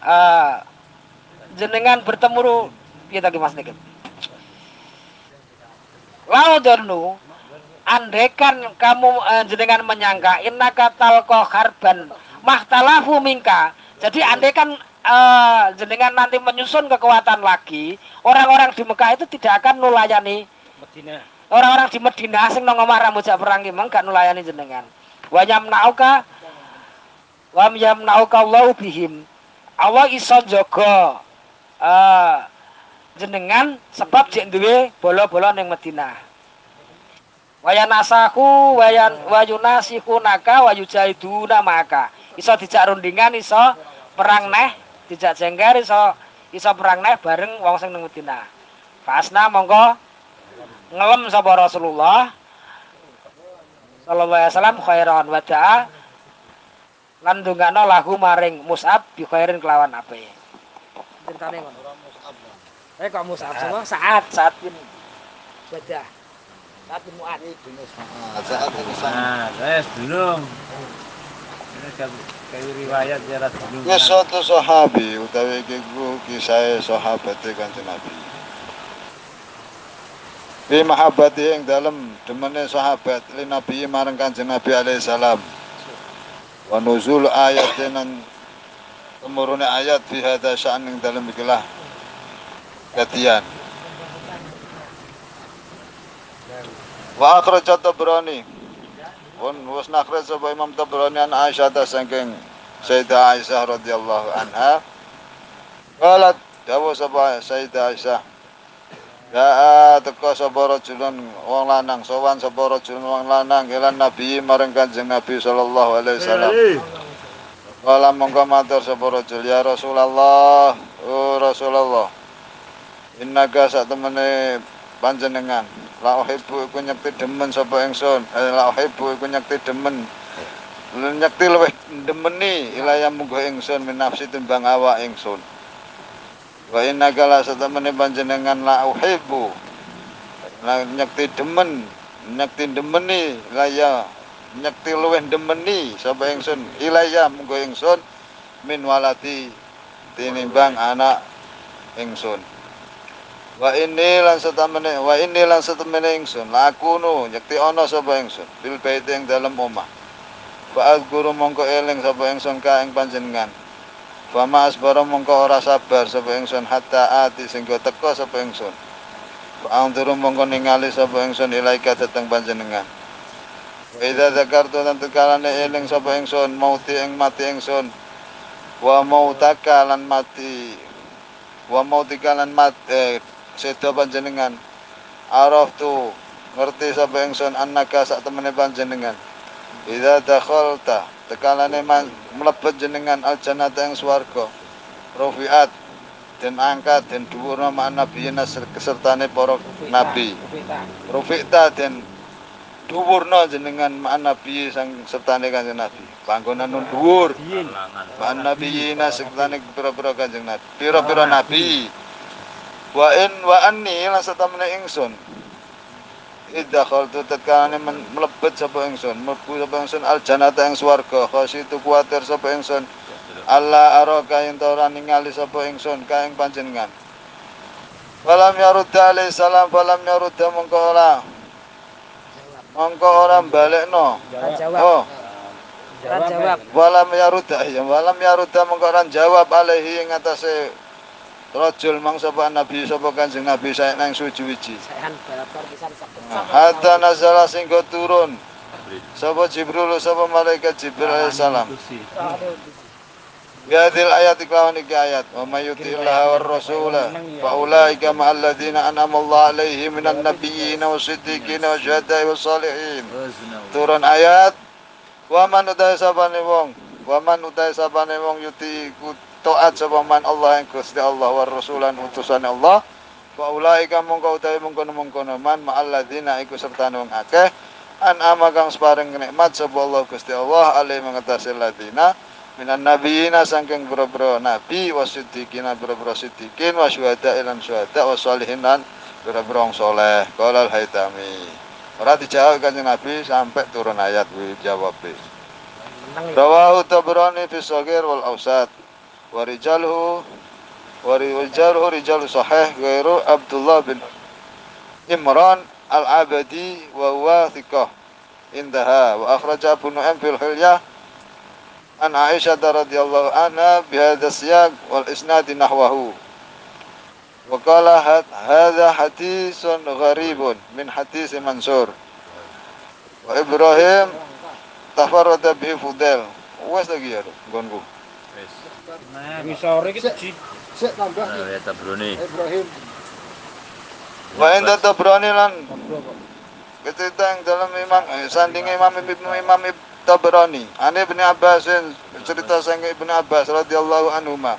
eh, jenengan bertemu piye tadi Mas Nikit. Lau danu andekan kamu eh, jenengan menyangka innaka talqa kharban mahtalafu mingka. Jadi andekan eh, jenengan nanti menyusun kekuatan lagi, orang-orang di Mekah itu tidak akan nulayani Medina. orang-orang di Medina sing nang omah rambut perang ki mang gak nulayani jenengan. Wa yamnauka wa yamnauka Allah bihim. Allah iso jaga eh jenengan sebab jek duwe bola-bola ning Medina. Wa yanasahu wa yan wa yunasihu naka wa yujahiduna maka. Iso dijak rundingan iso perang neh, dijak jengger iso iso perang neh bareng wong sing ning Medina. Pasna monggo ngelem sapa Rasulullah sallallahu alaihi wasallam khairan wa da'a lan ndongakno lahu maring Mus'ab bi khairin kelawan ape. Ceritane ngono. Eh kok Mus'ab sama saat saat bin Badah. Saat bin Mu'ad. Saat ini. Nah, saya belum. Kayak kayak riwayat jarak belum. Ya suatu sahabi utawi iki kisah sahabat kanjeng Nabi. Fi mahabbati ing dalem demene sahabat li Nabi marang kanjeng Nabi alaihi salam. Wa nuzul ayatin lan tumurune ayat fi hadza sya'n ing dalem ikilah katian. Wa akhrajat Tabrani. Pun wis nakhraj sapa Imam Tabrani an Aisyah ta saking Sayyidah Aisyah radhiyallahu anha. Qalat dawu sapa Sayyidah Aisyah. Ya teko sapa rajulun wong lanang sowan sapa rajulun wong lanang ilan Nabi marang Kanjeng Nabi sallallahu alaihi wasallam. Kala mongko matur sapa rajul ya Rasulullah, oh Rasulullah. Innaga sak temene panjenengan. La uhibbu iku nyekti demen sapa ingsun? Eh, la uhibbu iku nyekti demen. Nyekti luwih demeni ilaya munggo ingsun min nafsi timbang awak ingsun. Wa la sak temene panjenengan la uhibbu la nyekti demen nyekti demeni ilaya nyekti luwih demeni sapa ingsun. Ilaya munggo ingsun min walati tinimbang anak ingsun wa ini lan setamene wa ini lan setamene ingsun lakunu nyekti ana sapa ingsun bil baiti ing dalem omah. Guru mongko eling sapa ingsun ka ing panjenengan. Wa ma asbara mongko ora sabar sapa ingsun hatta ati sehingga teka sapa ingsun. Wa anduru mongko ningali sapa ingsun ilaika dhateng panjenengan. Wa idza zakartu lan tekalane eling sapa ingsun mauti ing mati ingsun. Wa mautaka lan mati wa mautika lan mat eh, sedo panjenengan. Araf tu ngerti sapa ingsun annaka sak temene panjenengan. Idza dakhalta tekalane man mlebet jenengan al jannata ing swarga. Rufiat den angkat den dhuwurna ma nabiyina kesertane para nabi. Rufi'ta den dhuwurna jenengan ma nabi sang sertane kanjeng nabi. Panggonan nun dhuwur. Ma nabiyina sertane pira-pira kanjeng nabi. Pira-pira nabi wa in wa anni lan satamene ingsun. Idza khaltu tetkane men- mlebet sapa ingsun mlebu sapa ingsun al jannata ing swarga khasitu kuwatir sapa ingsun. Allah araka yen ora ningali sapa ingsun ka ing panjenengan. Walam yarudda alaihi salam falam yarudda mongko ora. Mongko ora balekno oh. Jawab. walam yarudda ya walam yarudda mongko ora jawab alaihi ing atase rajul mang sapa nabi sapa kanjeng nabi saya nang suci-wiji. Sayan babar pisan sak hatta nazala singgo turun. Sapa jibril sapa malaikat jibril alaihi salam. Bihadil ayat iklawan iki ayat. Wa may yuti'illah war rasula. Fa ulaika ma'al ladhina an'amallahu alaihim minan nabiyyin wa siddiqin wa syuhada'i wa salihin. Turun ayat. Wa man utai sabane wong. Wa man utai sabane wong yuti taat sapa man Allah yang Gusti Allah war rasulan utusan Allah. Fa ulaika mongko utawi mongkono-mongkono man ma'al ladhina iku serta wong akeh. An kang separing nikmat sapa Allah Gusti Allah alaihi mengatasi ladina minan nabiyina sangking boro-boro nabi wasiddiqina boro-boro siddiqin wa syuhada ilan syuhada wa sholihin lan boro-boro soleh. Qala al haitami ora dijawab kanjeng nabi sampai turun ayat wi jawab rawahu tabrani fi shagir wal ausat wa rijalhu wa rijalhu rijalu sahih ghairu Abdullah bin Imran al-Abadi wa huwa thiqah. Indaha wa akhraja Abu Nu'aim fil hilyah. An Aisyah radhiyallahu anha bihadza siyaq wal isnad nahwahu. Wa qala had- hadza haditsun gharibun min hadis Mansur. Wa Ibrahim tafarrada bihi wes lagi ya gonku Ngisore iki di Sik. Tambah Ya tabrone. Ibrahim. wa inda Tabrani lan. Kecerita yang dalam imam eh, sanding imam ibnu imam Tabrani Ani ibni Abbasin cerita sang ibnu Abbas radhiyallahu anhu ma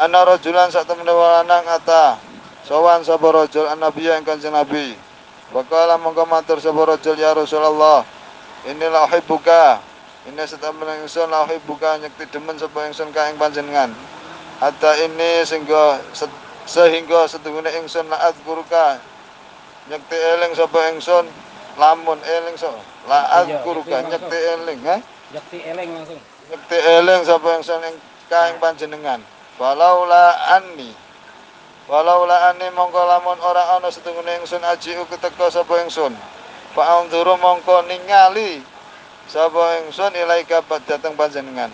Ana rajulan sak temene lanang ata sowan sapa rajul annabi yang kanjeng nabi. Wakala mongko matur sapa rajul ya Rasulullah. Inilah uhibbuka ini setemene ingsun la uhibbuka nyekti demen sapa ingsun ka ing panjenengan. Hatta ini sehingga se- sehingga setungune ingsun laat kuruka nyekti eling sapa ingsun lamun eling so laat kuruka itu nyekti eling ha yakti eleng langsung. nyekti eling sapa ingsun ing kaing panjenengan. Walaula anni. Walaula anni mongko lamun ora ana setungune ingsun aji keteka sapa ingsun. Fa anzuru mongko ningali sapa ingsun ilaika dateng panjenengan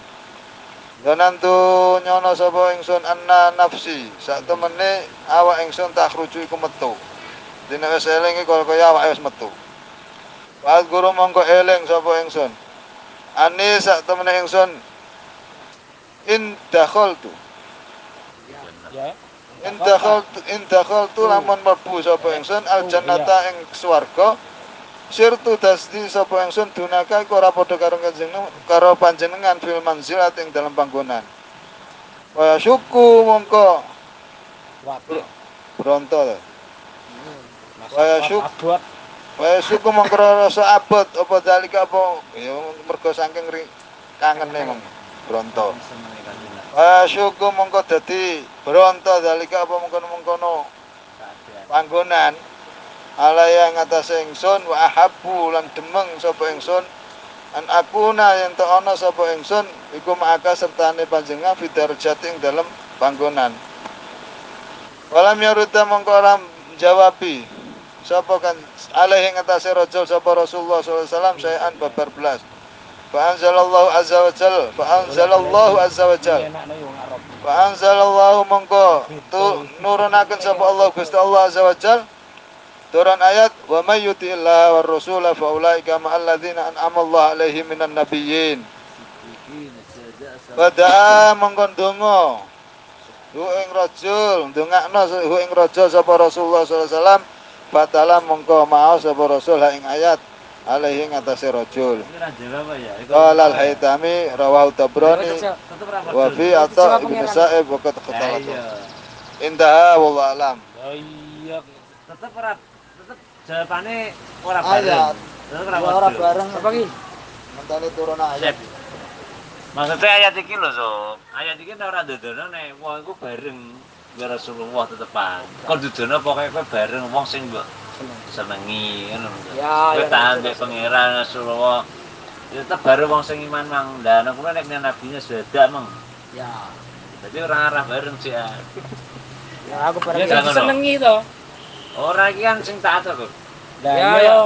Donan tu nyono sapa ingsun anna nafsi sak temene awak ingsun tak rujuk iku metu. Dene wis eling iku kaya awak wis metu. Wa guru mongko eling sapa ingsun. Ani sak temene ingsun in dakhaltu Ya. in dakhaltu in dakhaltu lamun mlebu sapa ingsun al jannata ing swarga sirtu dasdi sapa ingsun dunaka iku ora padha karo kanjeng karo panjenengan fil manzilat ing dalam panggonan. Wa syuku mongko. Waduh. bronto to. Kaya syuk abot. Waya suku mongkro rasa abot. Apa dalika apa? Ya mergo saking kangene mong bronto. Waya syuku mongko dadi bronto dalika apa mengkono-mengkono panggonan alaya ngatasé ingsun wa ahabbu lan demeng sapa ingsun an akuna yen to ana sapa ingsun iku maka sertane panjenengan fidarjati ing dalem panggonan. Walam yaruda mongko ora jawabi sapa kan alaihi ngatasé rajul sapa Rasulullah sallallahu alaihi wasallam sayan babar belas. Fa anzalallahu azza wa jal fa anzalallahu azza wa jal enakno yo ngarep Fa anzalallahu mongko tu nurunaken sapa Allah Gusti Allah azza wa jal turun ayat wa may yuti'illah war rasul fa ulaika ma'al ladzina an'ama Allah alaihim minan nabiyyin. Pada mongko ndonga. Hu ing rajul ndongakno hu ing raja sapa Rasulullah sallallahu alaihi wasallam Batala mongko mau sapa Rasul ing ayat alaihi ngatasé rajul. Ya? Qala al-Haytami rawahu Tabrani wa fi ata ibn Sa'ib wa qad Lah khatalatu iya. Intaha wallahu alam. Oh iya Tetep ora jawabane ora Ayat. bareng. Tetep ora bareng Apa ki? mentane turun ayat. Maksudnya ayat iki lho, Sob. Ayat iki ora ndodono nek wong iku bareng karo Rasulullah tetepan. Kok ndodono pokoke kowe bareng wong sing mbok senengi ngono. Ya, Kowe ya, tahan ya, mbek pangeran Rasulullah. Ya tetep bareng wong sing iman mang. Lah nek kuwi nek nabinya sudah mang. Ya. Jadi orang arah bareng sih. ah. Ya aku bareng ya senengi to Orang iki kan sing taat kok. lah Ya, iya ya.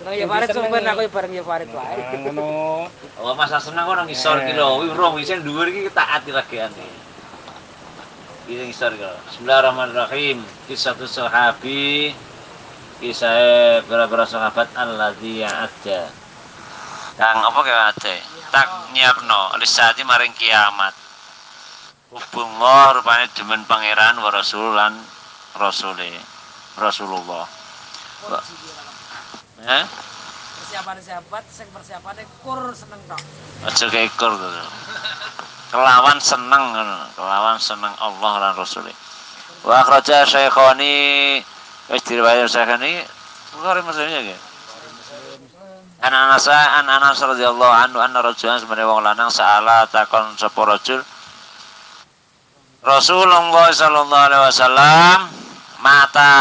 Seneng ya Yang Farid sampean aku ya bareng ya Farid wae. Ah, ngono Oh, masa seneng orang ngisor ki lho. Wi roh wis dhuwur iki taat lagiane. Iki ngisor ki lho. Bismillahirrahmanirrahim. Kisah tu sahabi kisah beberapa sahabat alladzi ada. Kang apa kaya ada? Tak nyiapno lisati maring kiamat. Hubunglah rupanya demen pangeran wa rasulan rasule Rasulullah. Eh? Persiapan sahabat sing persiapane kur seneng tok. aja kekur gitu. kelawan seneng kelawan seneng Allah lan Rasulnya wa akhraja syekhani wis diriwayat syekhani Bukhari maksudnya ya An Anas an Anas radhiyallahu anhu anna rajulan sebenarnya wong lanang saala takon sapa rajul Rasulullah sallallahu alaihi wasallam mata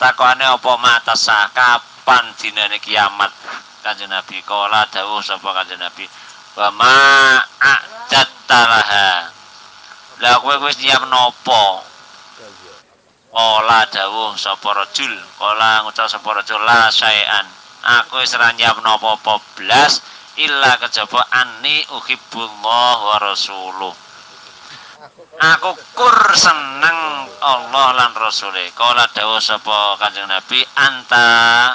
takone apa mata sah? Kapan dinane kiamat? Kanjeng Nabi kala dawuh sapa kanjeng Nabi? Wa ma a'jattalaha lah kowe wis nyiap nopo? Kala dawuh sapa rajul kala ngucap sapa rajul la saean aku wis ora nyiap nopo-opo blas illa kejaba anni uhibbullah wa rasuluh aku kur seneng Allah lan Rasule. Kala dawuh sapa Kanjeng Nabi anta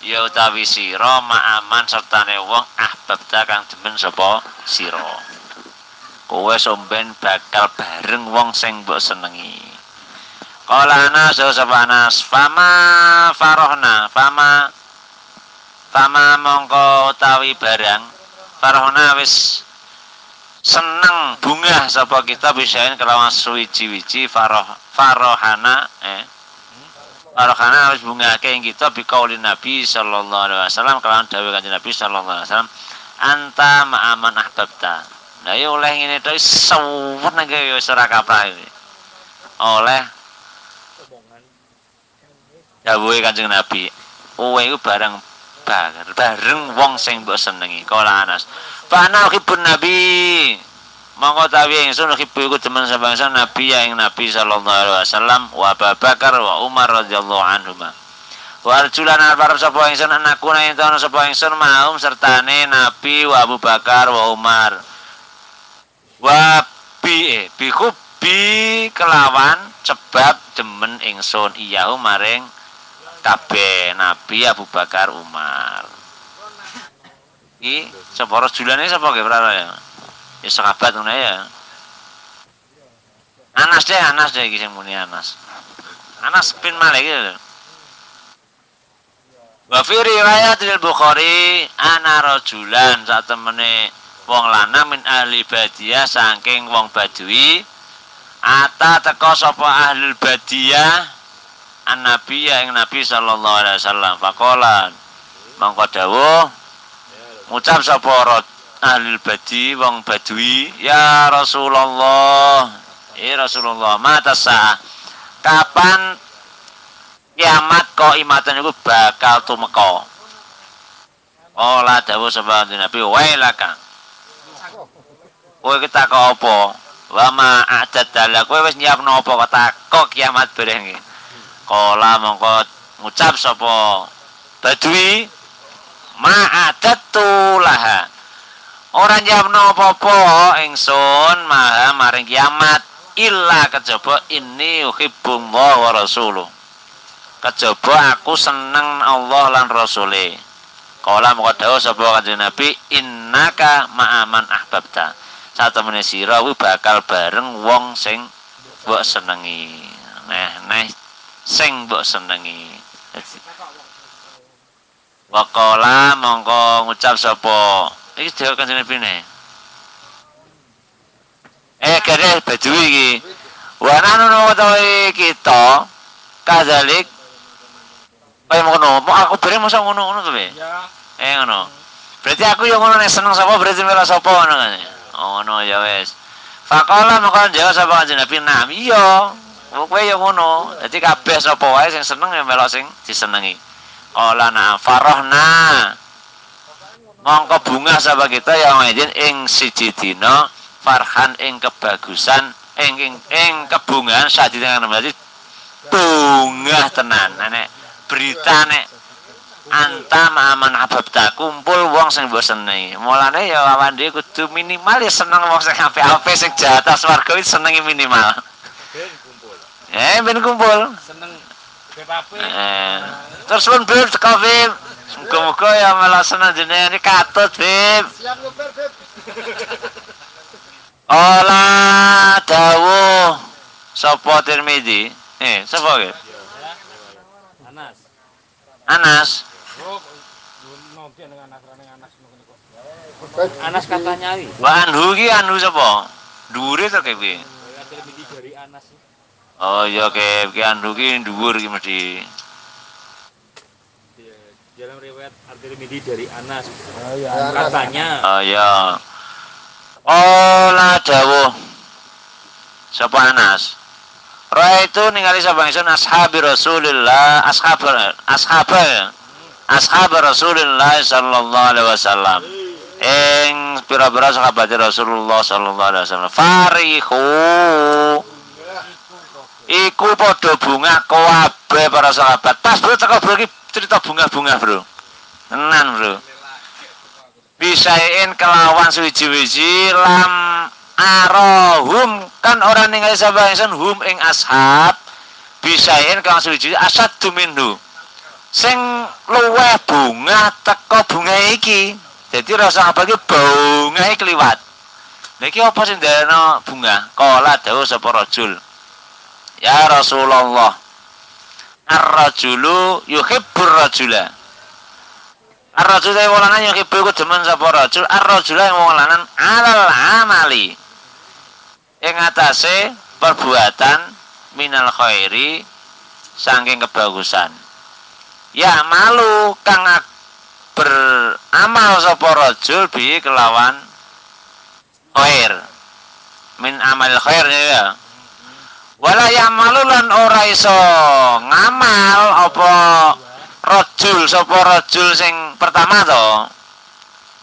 ya utawi sira ma'aman sertane wong ahbabta kang demen sapa sira. Kowe somben bakal bareng wong sing mbok senengi. Kala Anas sapa Anas fama farohna fama fama mongko utawi barang farohna wis seneng bunga sapa kita bisain kelawan suwiji-wiji faroh farohana eh? Farohana wis bungake ing kita biqaulin Nabi sallallahu alaihi wasallam kelawan dawuh kanjeng Nabi sallallahu alaihi wasallam anta ma'aman ahbabta. Nah ya oleh ngene to suwen nang ya ora kaprah iki oleh dawuhe kanjeng Nabi kowe iku bareng bareng wong sing mbok senengi. Kala Anas. Fana uhibbun Nabi. Mongko tawi ingsun uhibbu iku demen sapa ingsun Nabi ya ing Nabi sallallahu alaihi wasallam wa Abu Bakar wa Umar radhiyallahu anhuma. Wa arjulan arep sapa ingsun anakku nang ento sapa ingsun maum sertane Nabi wa Abu Bakar wa Umar. Wa bi eh, bi kelawan sebab demen ingsun. Iyahu maring kabeh Nabi Abu Bakar Umar. Iki sapa rajulane sapa ge prara ya? Ya sahabat ngono ya. Anas deh, Anas deh iki sing muni Anas. Anas bin Malik lho. Wa fi riwayat al-Bukhari ana rajulan sak temene wong lanang min ahli badiyah saking wong badui ata teka sapa ahli badiyah an nabi ya ing nabi sallallahu alaihi wasallam. Faqala mongko dawuh ngucap sapa ahli badi wong badui ya Rasulullah eh Rasulullah mata sah kapan kiamat kok imatan iku bakal tumeka? Ola dawuh sapa nabi wailaka. Kowe kita kok apa? Wa ma a'dadala kowe wis nyiapno apa? Kok kiamat bareng iki kala mongko ngucap sapa? Badui ma'adatu laha. Ora nyiapno apa-apa ingsun maha maring kiamat illa kejaba inni uhibbullah wa rasuluh. Kejaba aku seneng Allah lan rasule. Kala mongko dawuh sapa kanjeng Nabi innaka ma'aman ahbabta. Satemene sira bakal bareng wong sing mbok senengi. Neh neh sing mbok senengi. Waqala mongko ngucap sapa? Iki dhewe kanjeng Nabi ne Eh kare badui iki. Wa nanu utawi kita kadzalik. Kaya ngono aku bare mosok ngono-ngono to be Ya. eh ngono. Berarti aku yang ngono nek seneng sapa berarti mela sapa ngono kan? Oh ngono ya wis. Faqala maka jawab sapa kanjeng Nabi? Nam iya kowe ya ngono. Dadi kabeh sapa wae sing seneng ya melok sing disenengi. Qala na farahna. Mongko bunga sapa kita ya ngajin ing siji dina farhan ing kebagusan ing ing, ing kebungaan sadina berarti bunga tenan. Nek berita nek anta ma'aman ababta kumpul wong sing mbok senengi. Mulane ya awan dhewe kudu minimal ya seneng wong sing apik-apik sing iki senengi minimal. Eh ben kumpul. Seneng. Bepape. eh terus pun bib teko bib muga-muga ya malah seneng jenenge. Ini katut bib Siap nyobar, Beb. Ola dawuh sapa Tirmidzi eh sapa iki Anas. Anas. Oh. Anas katanya wi. wa anhu ki anhu sapa dhuwure to kepi Ada lebih dari Anas. Oh iya ke ki anhu ki dhuwur ki mesti Di dalam riwayat At-Tirmidzi dari Anas. Ya, Anas. Katanya Oh iya. Ola dawuh. Sapa Anas? Ra itu ningali sapa ingsun ashabi Rasulillah, ashab ashab ashab Rasulillah sallallahu alaihi wasallam. Ing pira-pira sahabat Rasulullah sallallahu alaihi wasallam. Farihu Iku padha bunga kabeh para sahabat. Pas bro teko bro iki cerita bunga-bunga, Bro. Tenan, Bro. bisain kelawan suwiji-wiji lam arohum. Kan orang ningali sapa ingsun hum ing ashab. Bisain kelawan suwiji asad minhu sing luweh bunga teko bunga iki. Jadi rasa apa iki bunga iki kliwat Lha iki apa sing bunga? Kala dawuh sapa rajul ya Rasulullah. Ar-rajulu yuhibbur rajula. Ar-rajul yang wong lanang yang ibu iku demen sapa rajul? Ar-rajul yang wong lanang alal amali. Ing atase perbuatan minal khairi saking kebagusan. Ya malu kang beramal sapa rajul bi kelawan khair. Min amal khair ya wala ya'malu lan ora iso ngamal apa rajul sapa rajul sing pertama to?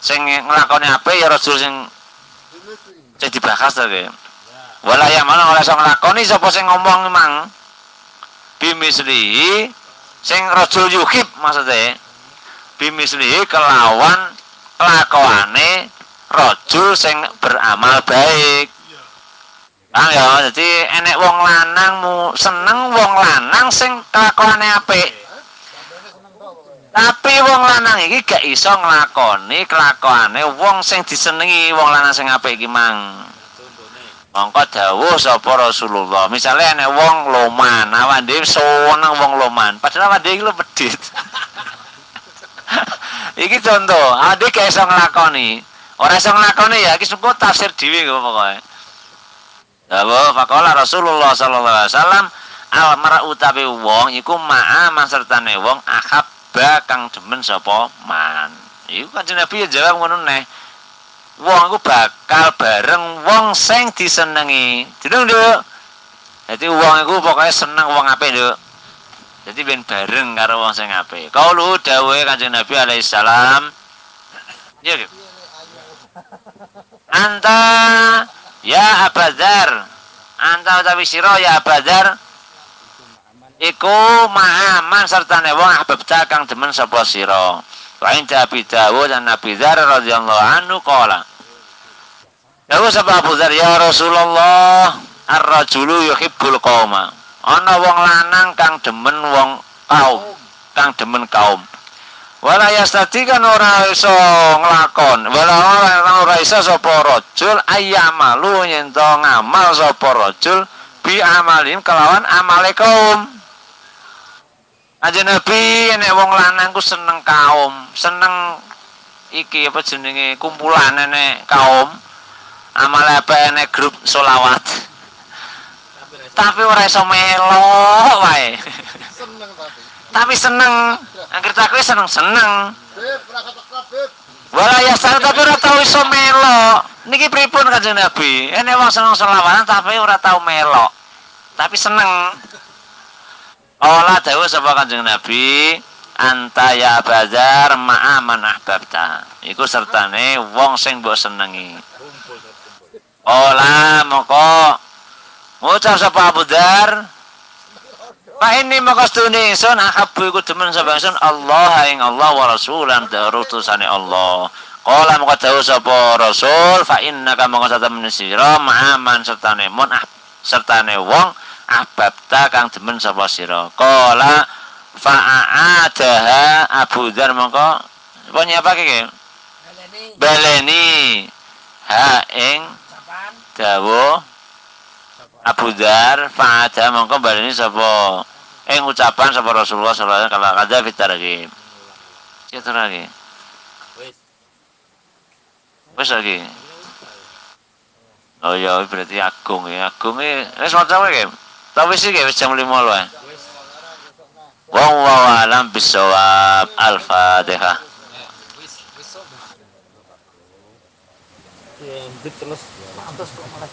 Sing nglakoni apik ya rajul sing sing dibahas to ge wala ya malah ora iso nglakoni sapa sing ngomong memang bimisli sing rajul yuhib maksudnya. Bimisli kelawan kelakuane rajul sing beramal baik Paham ya, jadi enek wong lanang mu seneng wong lanang sing kelakuane apik. Tapi wong lanang iki gak iso nglakoni kelakuane wong sing disenengi wong lanang sing apik iki mang. Mongko dawuh sapa Rasulullah. Misale enek wong loman, awak dhewe seneng wong loman, padahal awak dhewe iki lho pedhit. iki contoh, awak dhewe gak iso nglakoni. Ora iso nglakoni ya iki sengko tafsir dhewe kok pokoke. Dawuh faqala Rasulullah sallallahu alaihi wasallam almar utawi wong iku ma'a man sertane wong ahabba kang demen sapa man. Iku kanjeng Nabi ya jawab ngono neh. Wong iku bakal bareng wong sing disenengi. Jeneng nduk jadi wong iku pokoknya seneng wong apik nduk jadi ben bareng karo wong sing apik. Kaulu dawuhe kanjeng Nabi alaihi salam. Ya Dik. anta ya abadar anta utawi sira ya abadar iku ma'aman sertane wong ahbabta kang demen sapa sira. Wa inda Abi Dawud dan Nabi Dzar radhiyallahu anhu qala. Dawu sapa Abu Dzar ya Rasulullah ar-rajulu yuhibbul qauma. Wong lanang kang demen wong kaum kang demen kaum wala yastati kan ora iso nglakon wala ora iso sapa rajul ayyamalu yen to ngamal sapa rajul bi amalin kelawan amale kaum Aja Nabi nek wong lanang ku seneng kaum, seneng iki apa jenenge kumpulan nek kaum. Amal apa nek grup solawat. Tapi ora iso melok wae. Seneng tapi. Seneng. Angger tak kowe seneng-seneng. Beb, berangkat klub, Beb. Wala ya sal tapi ora tau iso melok. Niki pripun Kanjeng Nabi? Ene wong seneng selawatan tapi ora tau melok. Tapi seneng. Ola dawuh sapa Kanjeng Nabi, anta ya bazar ma'a man ahbabta. Iku sertane wong sing mbok senengi. Ola moko ngucap sapa Abu Dar Pak ini maka stuni ingsun ahabbu iku demen sapa ingsun Allah ing Allah wa rasulan utusane Allah. Kala maka dawuh sapa Rasul fa innaka maka satemene sira ma'aman sertane mun ah sertane wong ahbabta kang demen sapa sira. Kala fa'adaha Abu Dzar maka apa nyapa iki? Baleni ha ing dawuh Abu Dzar fa'ada mongko baleni sapa ing ucapan sapa Rasulullah sallallahu alaihi wasallam kala kada fitarghib. Kita lagi. Wis lagi. Oh ya berarti agung ya. Agung e wis maca wae. Ta wis iki wis jam 5 lho. eh. Wallahu alam bisawab. Al-Fatihah. terus pantes kok malah